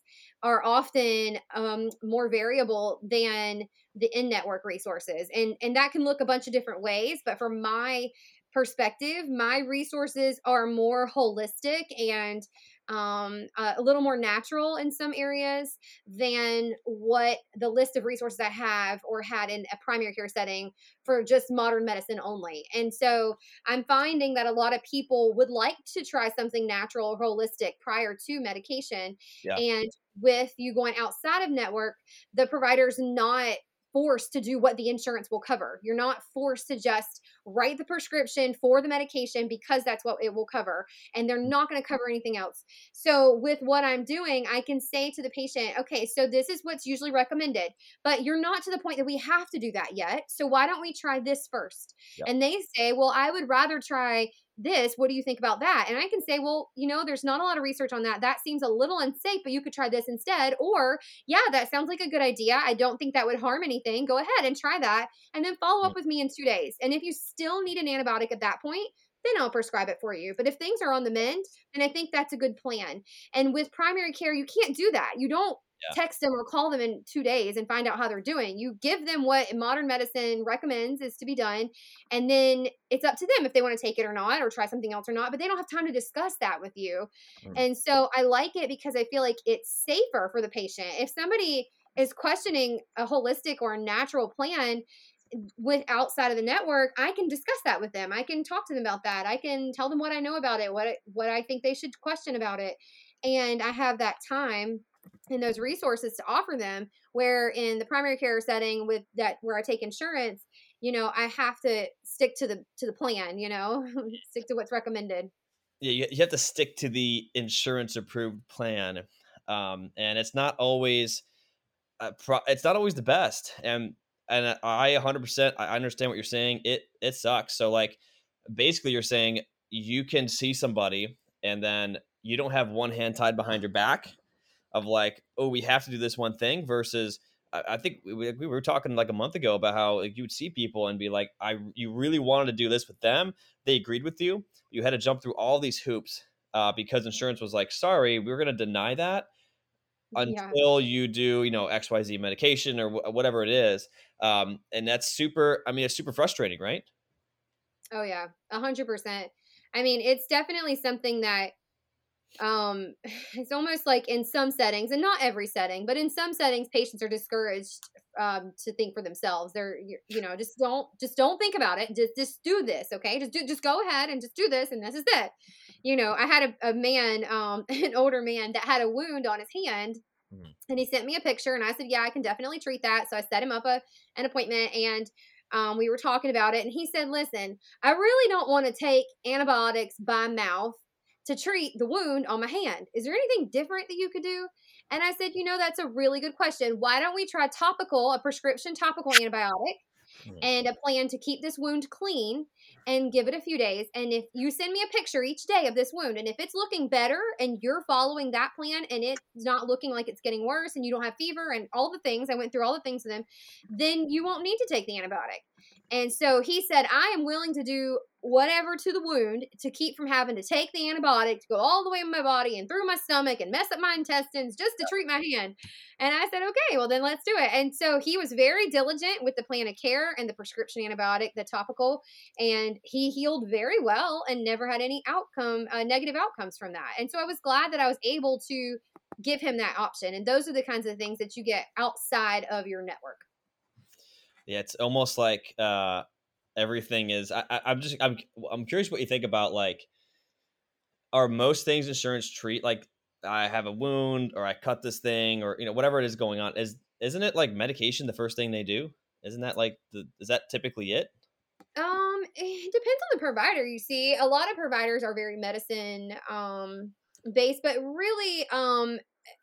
S3: are often um, more variable than the in-network resources and and that can look a bunch of different ways but from my perspective my resources are more holistic and um, uh, a little more natural in some areas than what the list of resources I have or had in a primary care setting for just modern medicine only. And so I'm finding that a lot of people would like to try something natural or holistic prior to medication. Yeah. And with you going outside of network, the provider's not forced to do what the insurance will cover. You're not forced to just write the prescription for the medication because that's what it will cover. And they're not going to cover anything else. So, with what I'm doing, I can say to the patient, okay, so this is what's usually recommended, but you're not to the point that we have to do that yet. So, why don't we try this first? Yep. And they say, well, I would rather try this. What do you think about that? And I can say, well, you know, there's not a lot of research on that. That seems a little unsafe, but you could try this instead. Or, yeah, that sounds like a good idea. I don't think that would harm anything. Go ahead and try that. And then follow mm. up with me in two days. And if you still need an antibiotic at that point, then I'll prescribe it for you. But if things are on the mend, then I think that's a good plan. And with primary care, you can't do that. You don't yeah. text them or call them in two days and find out how they're doing. You give them what modern medicine recommends is to be done, and then it's up to them if they want to take it or not, or try something else or not. But they don't have time to discuss that with you. Mm. And so I like it because I feel like it's safer for the patient. If somebody is questioning a holistic or a natural plan, with outside of the network i can discuss that with them i can talk to them about that i can tell them what i know about it what what i think they should question about it and i have that time and those resources to offer them where in the primary care setting with that where i take insurance you know i have to stick to the to the plan you know stick to what's recommended.
S2: Yeah you, you have to stick to the insurance approved plan um, and it's not always pro- it's not always the best and and i 100% i understand what you're saying it it sucks so like basically you're saying you can see somebody and then you don't have one hand tied behind your back of like, oh, we have to do this one thing versus I, think we, we were talking like a month ago about how like, you would see people and be like, I you really wanted to do this with them. They agreed with you. You had to jump through all these hoops uh, because insurance was like, sorry, we are going to deny that until yeah. you do you know xyz medication or wh- whatever it is um, and that's super i mean it's super frustrating right
S3: oh yeah a hundred percent i mean it's definitely something that um it's almost like in some settings and not every setting but in some settings patients are discouraged um to think for themselves. They're you know just don't just don't think about it. Just just do this okay? Just do just go ahead and just do this and this is it. You know i had a, a man um an older man that had a wound on his hand mm-hmm. and he sent me a picture and i said yeah i can definitely treat that. So i set him up a an appointment and um, we were talking about it and he said listen i really don't want to take antibiotics by mouth to treat the wound on my hand. Is there anything different that you could do? And I said, you know, that's a really good question. Why don't we try topical, a prescription topical antibiotic? Hmm. and a plan to keep this wound clean and give it a few days. And if you send me a picture each day of this wound, and if it's looking better and you're following that plan and it's not looking like it's getting worse and you don't have fever and all the things, I went through all the things with them, then you won't need to take the antibiotic. And so he said, I am willing to do whatever to the wound to keep from having to take the antibiotic to go all the way in my body and through my stomach and mess up my intestines just to treat my hand. And I said, okay, well, then let's do it. And so he was very diligent with the plan of care and the prescription antibiotic, the topical, and he healed very well and never had any outcome, uh, negative outcomes from that. And so I was glad that I was able to give him that option. And those are the kinds of things that you get outside of your network.
S2: Yeah, it's almost like uh, everything is. I, I, I'm just I'm I'm curious what you think about like are most things insurance treat like I have a wound or I cut this thing or you know whatever it is going on is isn't it like medication the first thing they do? Isn't that like the is that typically it?
S3: Um, it depends on the provider. You see, a lot of providers are very medicine um based, but really um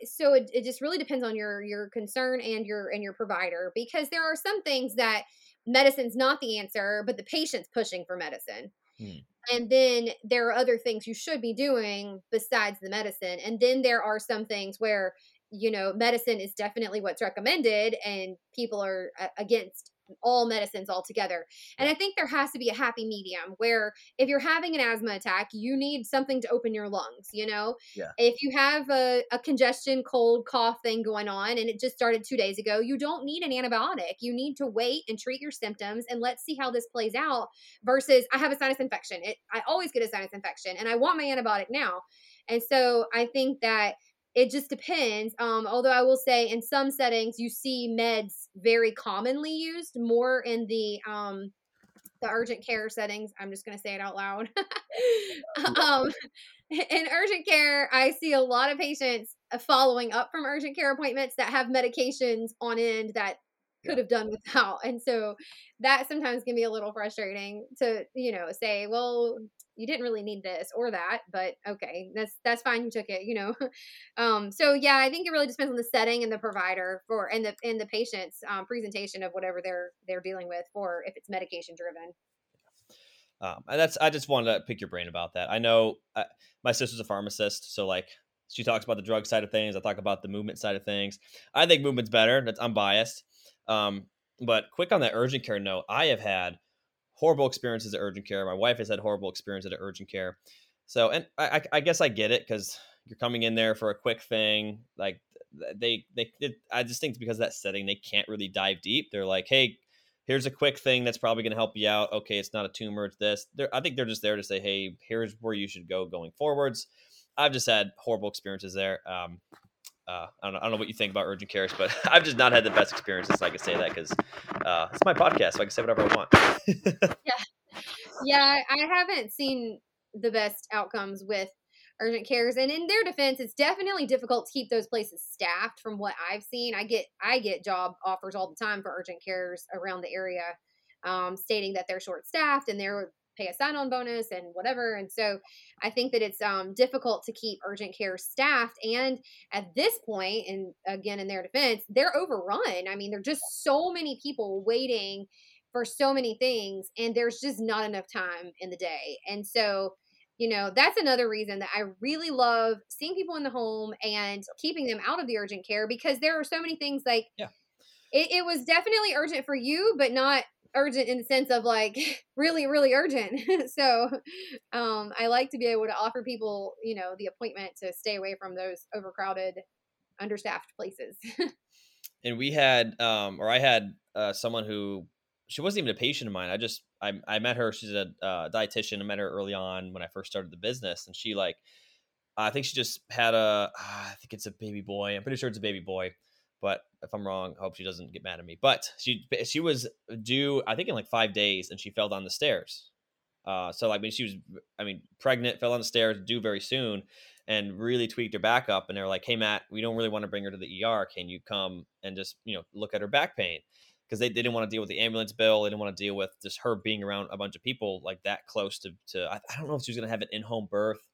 S3: so it, it just really depends on your your concern and your and your provider because there are some things that medicine's not the answer, but the patient's pushing for medicine.
S2: Hmm.
S3: And then there are other things you should be doing besides the medicine. And then there are some things where, you know, medicine is definitely what's recommended and people are uh, against all medicines altogether. And I think there has to be a happy medium where if you're having an asthma attack, you need something to open your lungs, you know?
S2: Yeah.
S3: If you have a, a congestion, cold, cough thing going on and it just started two days ago, you don't need an antibiotic. You need to wait and treat your symptoms and let's see how this plays out versus I have a sinus infection. It, I always get a sinus infection and I want my antibiotic now. And so I think that it just depends. Um, although I will say, in some settings, you see meds very commonly used more in the um, the urgent care settings. I'm just going to say it out loud. um, in urgent care, I see a lot of patients following up from urgent care appointments that have medications on end that could have done without. And so that sometimes can be a little frustrating to, you know, say, well, you didn't really need this or that, but okay, that's that's fine. You took it, you know. um, so yeah, I think it really depends on the setting and the provider for and the and the patient's um, presentation of whatever they're they're dealing with, for if it's medication driven.
S2: Um, and that's I just wanted to pick your brain about that. I know I, uh, my sister's a pharmacist, so like she talks about the drug side of things. I talk about the movement side of things. I think movement's better. That's, I'm biased. Um, but quick on that urgent care note, I have had horrible experiences at urgent care. My wife has had horrible experiences at urgent care. So, and I, I guess I get it because you're coming in there for a quick thing. Like they, they, I just think because that setting, they can't really dive deep. They're like, hey, here's a quick thing that's probably going to help you out. Okay, it's not a tumor, it's this. They're, I think they're just there to say, hey, here's where you should go going forwards. I've just had horrible experiences there. Um, uh, I, don't know, I don't know what you think about urgent cares, but I've just not had the best experiences. So I can say that because uh, it's my podcast, so I can say whatever I want.
S3: yeah, yeah, I haven't seen the best outcomes with urgent cares, and in their defense, it's definitely difficult to keep those places staffed. From what I've seen, I get I get job offers all the time for urgent cares around the area, um, stating that they're short staffed and they're pay a sign on bonus and whatever. And so I think that it's um, difficult to keep urgent care staffed. And at this point, and again, in their defense, they're overrun. I mean, there are just so many people waiting for so many things, and there's just not enough time in the day. And so, you know, that's another reason that I really love seeing people in the home and keeping them out of the urgent care because there are so many things like,
S2: yeah.
S3: It, it was definitely urgent for you, but not urgent in the sense of like really really urgent. So um i like to be able to offer people you know the appointment to stay away from those overcrowded understaffed places.
S2: And we had um or i had uh someone who she wasn't even a patient of mine. I just i, I met her she's a uh, dietitian. I met her early on when i first started the business and she like i think she just had a i think it's a baby boy. I'm pretty sure it's a baby boy but if I'm wrong, I hope she doesn't get mad at me. But she she was due, I think, in like five days, and she fell down the stairs. Uh, so I mean, she was, I mean, pregnant, fell on the stairs, due very soon, and really tweaked her back up. And they're like, "Hey, Matt, we don't really want to bring her to the ER. Can you come and just, you know, look at her back pain?" Because they, they didn't want to deal with the ambulance bill. They didn't want to deal with just her being around a bunch of people like that close to. to I, I don't know if she was going to have an in home birth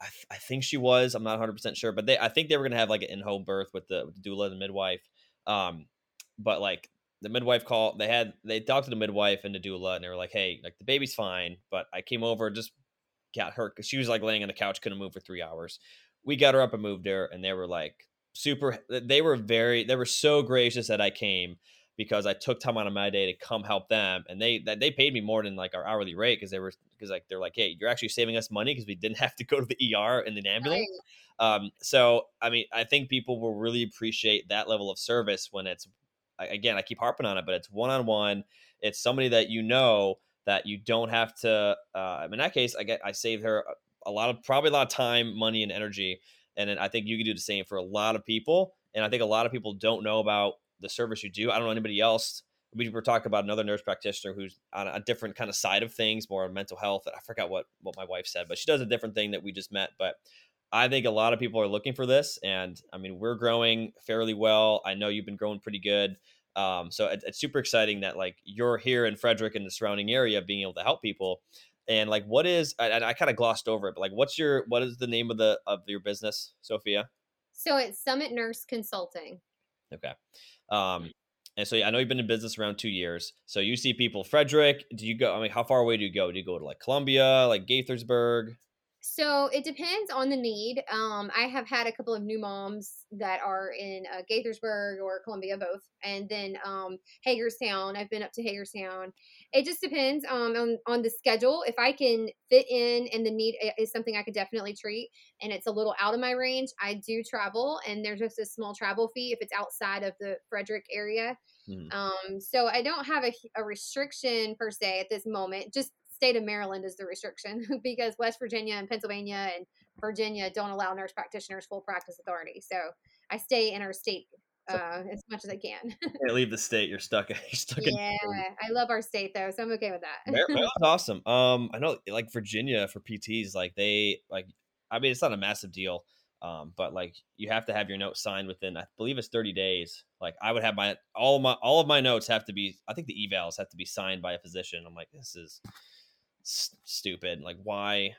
S2: I, th- I, think she was. I'm not 100 percent sure, but they I think they were gonna have like an in-home birth with the, with the doula and the midwife. Um, but like the midwife called, they had they talked to the midwife and the doula, and they were like, "Hey, like the baby's fine, but I came over just got her she was like laying on the couch, couldn't move for three hours. We got her up and moved her, and they were like super. They were very, they were so gracious that I came because I took time out of my day to come help them, and they they paid me more than like our hourly rate because they were because like they're like, hey, you're actually saving us money because we didn't have to go to the ER in an ambulance. Right. Um, so I mean, I think people will really appreciate that level of service when it's again, I keep harping on it, but it's one on one. It's somebody that you know that you don't have to. Uh, in that case, I get I saved her a lot of probably a lot of time, money, and energy, and I think you can do the same for a lot of people. And I think a lot of people don't know about the service you do. I don't know anybody else. We were talking about another nurse practitioner who's on a different kind of side of things, more mental health. I forgot what what my wife said, but she does a different thing that we just met. But I think a lot of people are looking for this, and I mean we're growing fairly well. I know you've been growing pretty good. Um, so it, it's super exciting that like you're here in Frederick and the surrounding area, being able to help people. And like, what is? I kind of glossed over it, but like, what's your what is the name of the of your business, Sophia?
S3: So it's Summit Nurse Consulting.
S2: Okay. Um, and so I know you've been in business around two years. So you see people, Frederick. Do you go? I mean, how far away do you go? Do you go to like Columbia, like Gaithersburg?
S3: So it depends on the need. Um, I have had a couple of new moms that are in uh, Gaithersburg or Columbia, both, and then um, Hagerstown. I've been up to Hagerstown. It just depends um, on on the schedule. If I can fit in and the need is something I could definitely treat, and it's a little out of my range, I do travel, and there's just a small travel fee if it's outside of the Frederick area. Hmm. Um, so I don't have a, a restriction per se at this moment. Just state of Maryland is the restriction because West Virginia and Pennsylvania and Virginia don't allow nurse practitioners full practice authority. So I stay in our state uh, as much as I can.
S2: can't leave the state. You're stuck. You're stuck.
S3: Yeah, I love our state though, so I'm okay with that.
S2: Maryland's awesome. Um, I know like Virginia for PTs, like they like. I mean, it's not a massive deal. Um, but like you have to have your note signed within, I believe it's 30 days. Like I would have my all of my all of my notes have to be. I think the evals have to be signed by a physician. I'm like, this is stupid. Like, why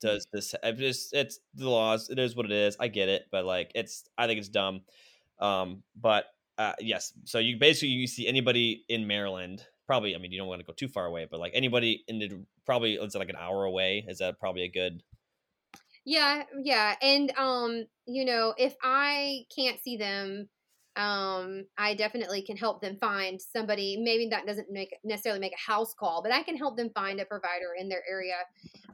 S2: does this? I just it's the laws. It is what it is. I get it, but like, it's I think it's dumb. Um, but uh, yes. So you basically you see anybody in Maryland. Probably, I mean, you don't want to go too far away, but like anybody in the probably it's like an hour away. Is that probably a good?
S3: Yeah, yeah, and um, you know, if I can't see them um, I definitely can help them find somebody. Maybe that doesn't make necessarily make a house call, but I can help them find a provider in their area.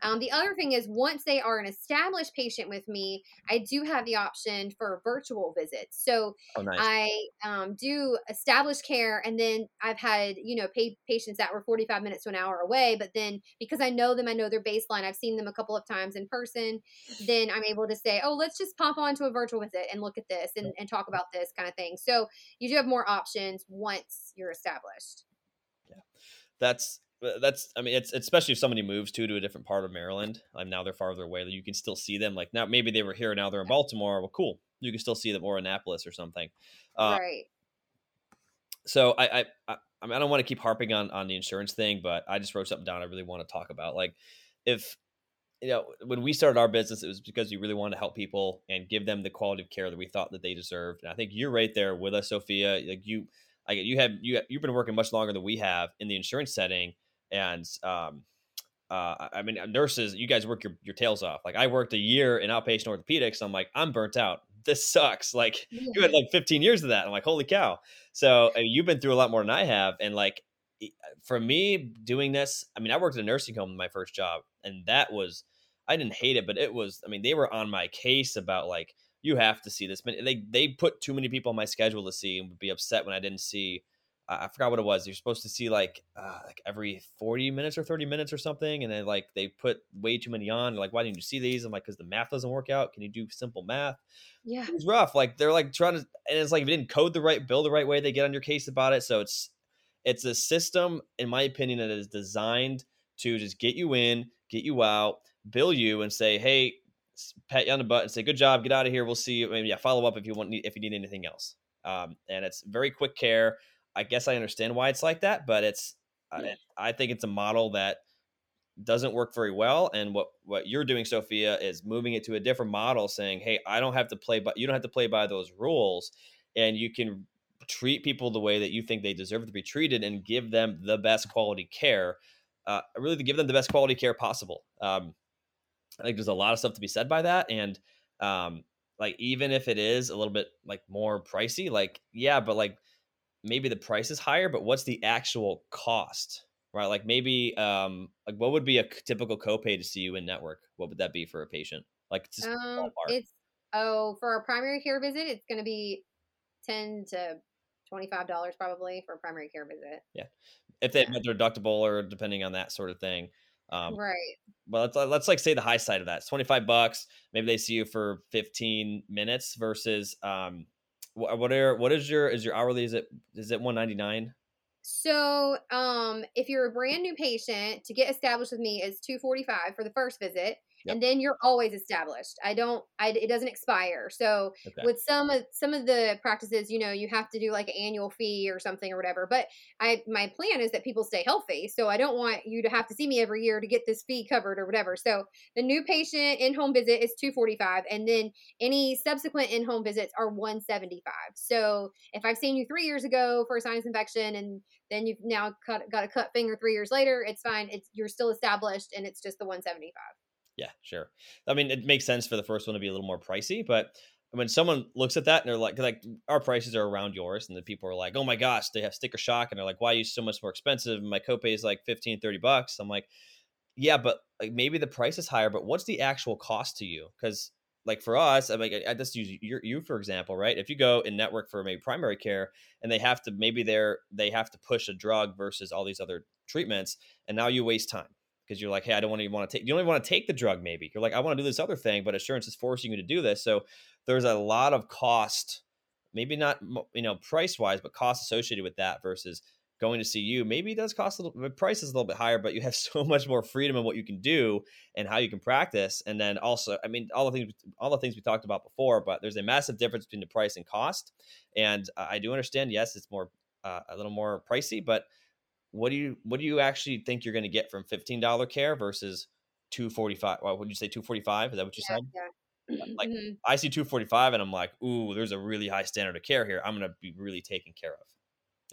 S3: Um, the other thing is, once they are an established patient with me, I do have the option for virtual visits. So oh, nice. I um, do established care, and then I've had you know patients that were forty five minutes to an hour away, but then because I know them, I know their baseline. I've seen them a couple of times in person. Then I'm able to say, oh, let's just pop onto a virtual visit and look at this and, and talk about this kind of thing. So you do have more options once you're established.
S2: Yeah, that's uh, that's I mean it's especially if somebody moves to to a different part of Maryland. Like now they're farther away. You can still see them. Like now maybe they were here now they're in Baltimore. Well, cool. You can still see them or Annapolis or something.
S3: Uh, right.
S2: So I, I I I don't want to keep harping on on the insurance thing, but I just wrote something down I really want to talk about. Like if you know, when we started our business, it was because we really wanted to help people and give them the quality of care that we thought that they deserved. And I think you're right there with us, Sophia. Like you, like you have you you've been working much longer than we have in the insurance setting, and um, uh, I mean, nurses, you guys work your, your tails off. Like I worked a year in outpatient orthopedics. I'm like, I'm burnt out. This sucks. Like yeah. you had like 15 years of that. I'm like, holy cow. So I mean, you've been through a lot more than I have. And like, for me doing this, I mean, I worked at a nursing home in my first job and that was, I didn't hate it, but it was. I mean, they were on my case about like you have to see this. But they they put too many people on my schedule to see and would be upset when I didn't see. Uh, I forgot what it was. You're supposed to see like uh, like every 40 minutes or 30 minutes or something, and then like they put way too many on. like, why didn't you see these? I'm like, because the math doesn't work out. Can you do simple math?
S3: Yeah,
S2: it's rough. Like they're like trying to, and it's like if you didn't code the right, bill the right way, they get on your case about it. So it's it's a system, in my opinion, that is designed to just get you in, get you out bill you and say, hey, pat you on the butt and say, good job, get out of here. We'll see you. Maybe yeah, follow up if you want if you need anything else. Um, and it's very quick care. I guess I understand why it's like that, but it's yeah. I, I think it's a model that doesn't work very well. And what what you're doing, Sophia, is moving it to a different model, saying, hey, I don't have to play, but you don't have to play by those rules, and you can treat people the way that you think they deserve to be treated and give them the best quality care. Uh, really, to give them the best quality care possible. Um, I think there's a lot of stuff to be said by that. And um, like even if it is a little bit like more pricey, like yeah, but like maybe the price is higher, but what's the actual cost? Right? Like maybe um like what would be a typical copay to see you in network? What would that be for a patient? Like
S3: um, it's oh for a primary care visit, it's going to be ten to twenty-five dollars probably for a primary care visit.
S2: Yeah, if they yeah. met their deductible or depending on that sort of thing.
S3: Um, right.
S2: Well, let's, let's like say the high side of that. It's 25 bucks. Maybe they see you for 15 minutes versus, um, what are, what is your, is your hourly, is it, is it 199?
S3: So, um, if you're a brand new patient, to get established with me is 245 for the first visit. Yep. And then you're always established. I don't. I it doesn't expire. So okay. with some of some of the practices, you know, you have to do like an annual fee or something or whatever. But I my plan is that people stay healthy. So I don't want you to have to see me every year to get this fee covered or whatever. So the new patient in home visit is 245 and then any subsequent in home visits are 175. So if I've seen you 3 years ago for a sinus infection and then you've now cut, got a cut finger 3 years later, it's fine. It's you're still established and it's just the 175.
S2: Yeah, sure. I mean, it makes sense for the first one to be a little more pricey, but when someone looks at that and they're like, like our prices are around yours, and the people are like, oh my gosh, they have sticker shock, and they're like, why are you so much more expensive? And my copay is like 15, 30 bucks. I'm like, yeah, but like maybe the price is higher, but what's the actual cost to you? Because like for us, I mean, I just use you, you for example, right? If you go in network for maybe primary care, and they have to maybe they're they have to push a drug versus all these other treatments, and now you waste time because you're like, hey, I don't want to want to take. You don't even want to take the drug. Maybe you're like, I want to do this other thing, but insurance is forcing you to do this. So there's a lot of cost, maybe not you know price wise, but cost associated with that versus going to see you. Maybe it does cost a little. The price is a little bit higher, but you have so much more freedom in what you can do and how you can practice. And then also, I mean, all the things all the things we talked about before, but there's a massive difference between the price and cost. And I do understand, yes, it's more uh, a little more pricey, but what do you what do you actually think you're going to get from fifteen dollar care versus two forty five? Well, would you say two forty five? Is that what you yeah, said? Yeah. Like mm-hmm. I see two forty five, and I'm like, ooh, there's a really high standard of care here. I'm going to be really taken care of.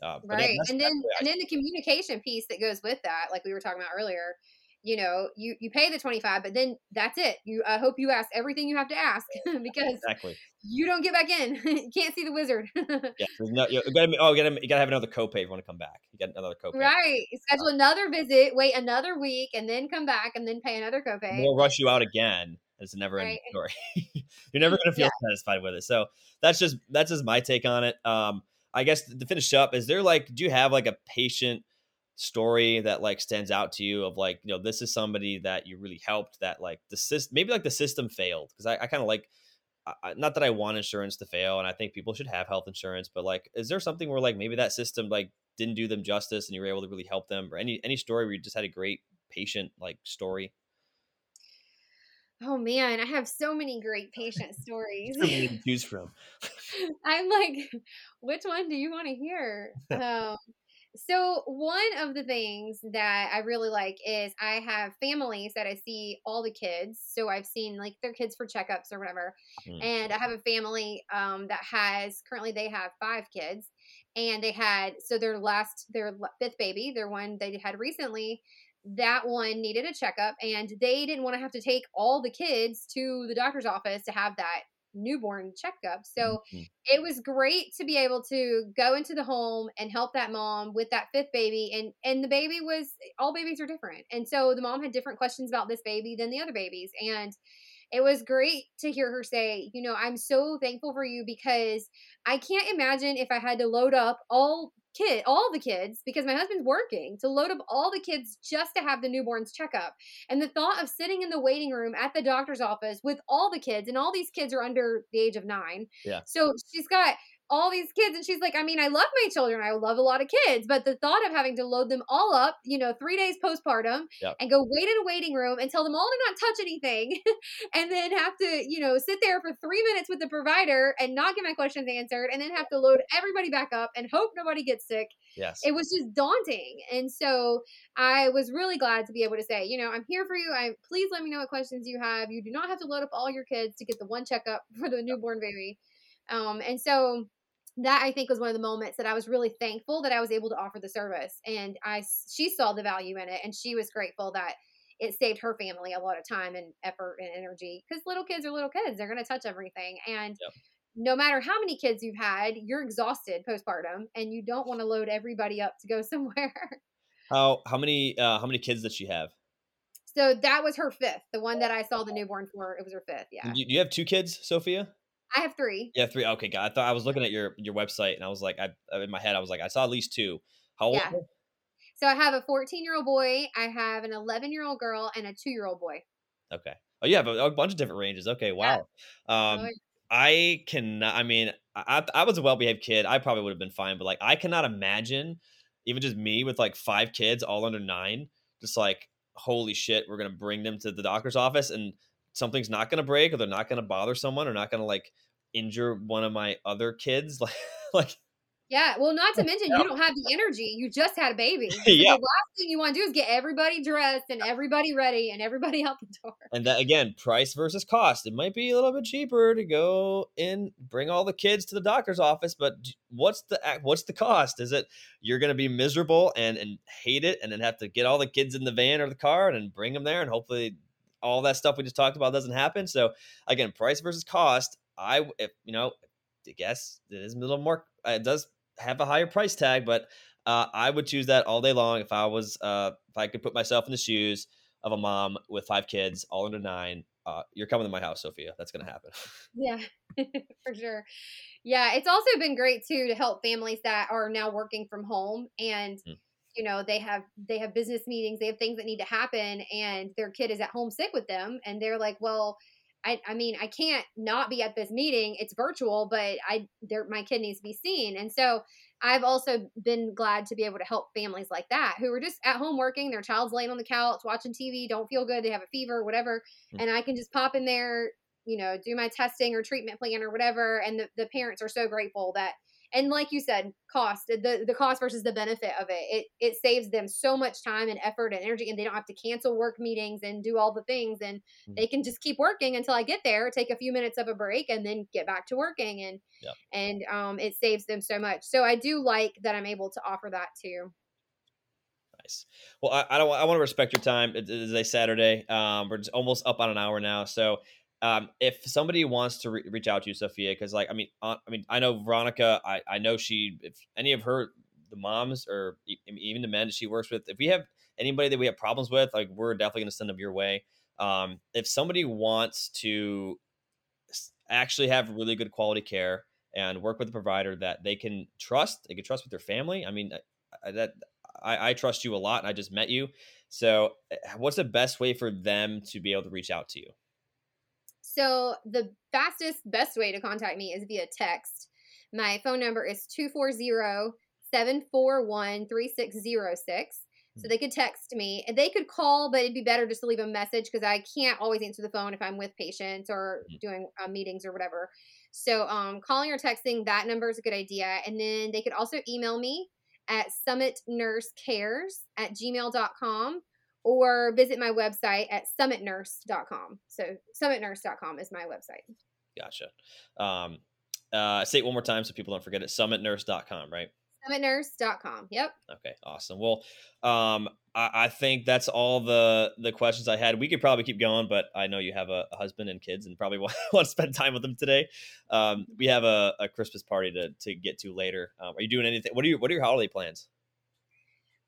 S3: Uh, right, and then and then the communication piece that goes with that, like we were talking about earlier, you know, you you pay the 25, but then that's it. You I hope you ask everything you have to ask because exactly. you don't get back in. you can't see the wizard.
S2: yeah, no, you gotta, oh, you gotta, you gotta have another copay if you want to come back. You got another copay.
S3: Right. Schedule uh, another visit, wait another week, and then come back and then pay another copay.
S2: We'll rush you out again. It's a never right. ending story. You're never gonna feel yeah. satisfied with it. So that's just that's just my take on it. Um, I guess to finish up, is there like, do you have like a patient story that like stands out to you of like you know this is somebody that you really helped that like the system maybe like the system failed because I, I kind of like I, not that I want insurance to fail and I think people should have health insurance but like is there something where like maybe that system like didn't do them justice and you were able to really help them or any any story where you just had a great patient like story
S3: Oh man, I have so many great patient stories.
S2: to choose from.
S3: I'm like, which one do you want to hear? Um, so, one of the things that I really like is I have families that I see all the kids. So, I've seen like their kids for checkups or whatever. Mm. And I have a family um, that has currently they have five kids. And they had, so their last, their fifth baby, their one they had recently, that one needed a checkup and they didn't want to have to take all the kids to the doctor's office to have that newborn checkup. So mm-hmm. it was great to be able to go into the home and help that mom with that fifth baby and and the baby was all babies are different. And so the mom had different questions about this baby than the other babies and it was great to hear her say, you know, I'm so thankful for you because I can't imagine if I had to load up all kid, all the kids, because my husband's working to load up all the kids just to have the newborns checkup. And the thought of sitting in the waiting room at the doctor's office with all the kids, and all these kids are under the age of nine.
S2: Yeah.
S3: So she's got all these kids and she's like i mean i love my children i love a lot of kids but the thought of having to load them all up you know three days postpartum yep. and go wait in a waiting room and tell them all to not touch anything and then have to you know sit there for three minutes with the provider and not get my questions answered and then have to load everybody back up and hope nobody gets sick.
S2: Yes.
S3: It was just daunting and so i was really glad to be able to say you know i'm here for you i please let me know what questions you have you do not have to load up all your kids to get the one checkup for the newborn baby. Um, and so that I think was one of the moments that I was really thankful that I was able to offer the service. And I, she saw the value in it and she was grateful that it saved her family a lot of time and effort and energy because little kids are little kids. They're going to touch everything. And yep. no matter how many kids you've had, you're exhausted postpartum and you don't want to load everybody up to go somewhere.
S2: How, how many, uh, how many kids does she have?
S3: So that was her fifth. The one that I saw the newborn for, it was her fifth. Yeah.
S2: Do you have two kids, Sophia?
S3: I have three.
S2: Yeah, three. Okay, God. I thought I was looking at your your website and I was like, I in my head I was like, I saw at least two. How old? Yeah.
S3: So I have a 14 year old boy, I have an 11 year old girl, and a two year old boy.
S2: Okay. Oh, yeah, but a bunch of different ranges. Okay, wow. Yeah. Um, oh, I cannot. I mean, I I was a well behaved kid. I probably would have been fine, but like, I cannot imagine even just me with like five kids, all under nine, just like holy shit, we're gonna bring them to the doctor's office and something's not gonna break or they're not gonna bother someone or not gonna like injure one of my other kids, like like
S3: yeah, well, not to mention you don't have the energy. You just had a baby.
S2: Yeah.
S3: The last thing you want to do is get everybody dressed and everybody ready and everybody out the door.
S2: And that again, price versus cost. It might be a little bit cheaper to go and bring all the kids to the doctor's office, but what's the what's the cost? Is it you're going to be miserable and and hate it, and then have to get all the kids in the van or the car and then bring them there, and hopefully all that stuff we just talked about doesn't happen. So again, price versus cost. I if you know, I guess it is a little more. uh, It does have a higher price tag, but uh, I would choose that all day long if I was uh, if I could put myself in the shoes of a mom with five kids, all under nine. Uh, you're coming to my house, Sophia. That's gonna happen.
S3: Yeah, for sure. Yeah, it's also been great too to help families that are now working from home and
S2: Mm.
S3: You know, they have they have business meetings, they have things that need to happen and their kid is at home sick with them and they're like, "Well, I I mean, I can't not be at this meeting. It's virtual, but I there my kid needs to be seen." And so I've also been glad to be able to help families like that who are just at home working, their child's laying on the couch watching TV, don't feel good, they have a fever, whatever,
S2: Mm.
S3: and I can just pop in there, you know, do my testing or treatment plan or whatever. And the, the parents are so grateful that, and like you said, cost the the cost versus the benefit of it. It it saves them so much time and effort and energy, and they don't have to cancel work meetings and do all the things, and
S2: Mm.
S3: they can just keep working until I get there, take a few minutes of a break, and then get back to working. And
S2: Yep.
S3: and um, it saves them so much. So I do like that I'm able to offer that too.
S2: Nice. Well, I, I don't. I want to respect your time. It is a Saturday. Um, we're just almost up on an hour now. So, um, if somebody wants to re- reach out to you, Sophia, because like, I mean, uh, I mean, I know Veronica. I I know she. If any of her the moms or I even the men that she works with, if we have anybody that we have problems with, like, we're definitely going to send them your way. Um, if somebody wants to actually have really good quality care and work with a provider that they can trust, they can trust with their family. I mean, I, that I, I trust you a lot, and I just met you. So, eh, what's the best way for them to be able to reach out to you?
S3: So the fastest, best way to contact me is via text. My phone number is 240-741-3606. So they could text me and they could call, but it'd be better just to leave a message because I can't always answer the phone if I'm with patients or
S2: Mhm.
S3: doing uh, meetings or whatever. So um, calling or texting, that number is a good idea. And then they could also email me at summitnursecares at gmail.com or visit my website at summitnurse.com. So summitnurse.com is my website.
S2: Gotcha. Um, uh, say it one more time so people don't forget it. Summitnurse.com, right?
S3: Summitnurse.com. Yep.
S2: Okay, awesome. Well, um, I, I think that's all the the questions I had. We could probably keep going, but I know you have a, a husband and kids, and probably want, want to spend time with them today. Um, we have a, a Christmas party to, to get to later. Um, are you doing anything? What are your What are your holiday plans?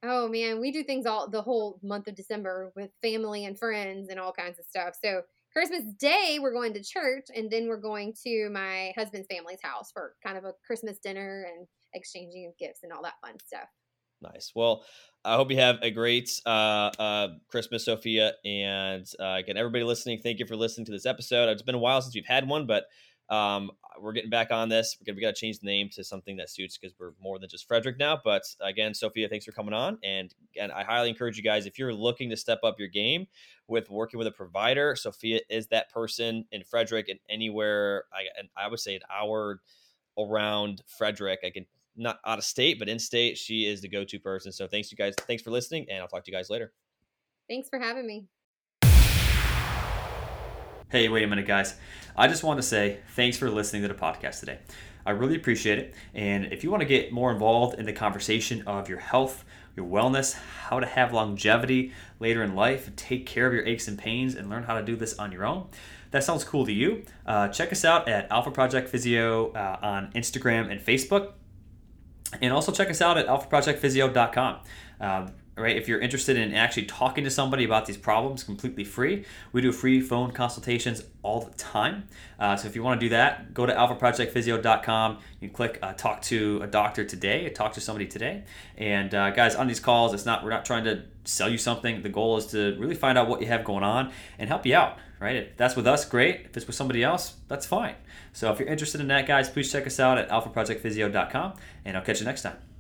S3: Oh man, we do things all the whole month of December with family and friends and all kinds of stuff. So Christmas Day, we're going to church, and then we're going to my husband's family's house for kind of a Christmas dinner and exchanging of gifts and all that fun stuff.
S2: Nice. Well, I hope you have a great uh, uh, Christmas, Sophia. And uh, again, everybody listening, thank you for listening to this episode. It's been a while since we've had one, but um, we're getting back on this. We're gonna, we got to change the name to something that suits because we're more than just Frederick now. But again, Sophia, thanks for coming on. And again, I highly encourage you guys if you're looking to step up your game with working with a provider, Sophia is that person in Frederick and anywhere. I and I would say an hour around Frederick. I can not out of state, but in state, she is the go-to person. So thanks you guys. Thanks for listening, and I'll talk to you guys later.
S3: Thanks for having me.
S4: Hey, wait a minute, guys. I just want to say thanks for listening to the podcast today. I really appreciate it. And if you want to get more involved in the conversation of your health, your wellness, how to have longevity later in life, take care of your aches and pains, and learn how to do this on your own, that sounds cool to you, uh, check us out at Alpha Project Physio uh, on Instagram and Facebook. And also check us out at alphaprojectphysio.com. Um, right, if you're interested in actually talking to somebody about these problems completely free, we do free phone consultations all the time. Uh, so if you want to do that, go to alphaprojectphysio.com. You click uh, talk to a doctor today, talk to somebody today. And uh, guys, on these calls, it's not we're not trying to sell you something. The goal is to really find out what you have going on and help you out. Right? If that's with us, great. If it's with somebody else, that's fine. So if you're interested in that, guys, please check us out at alphaprojectphysio.com, and I'll catch you next time.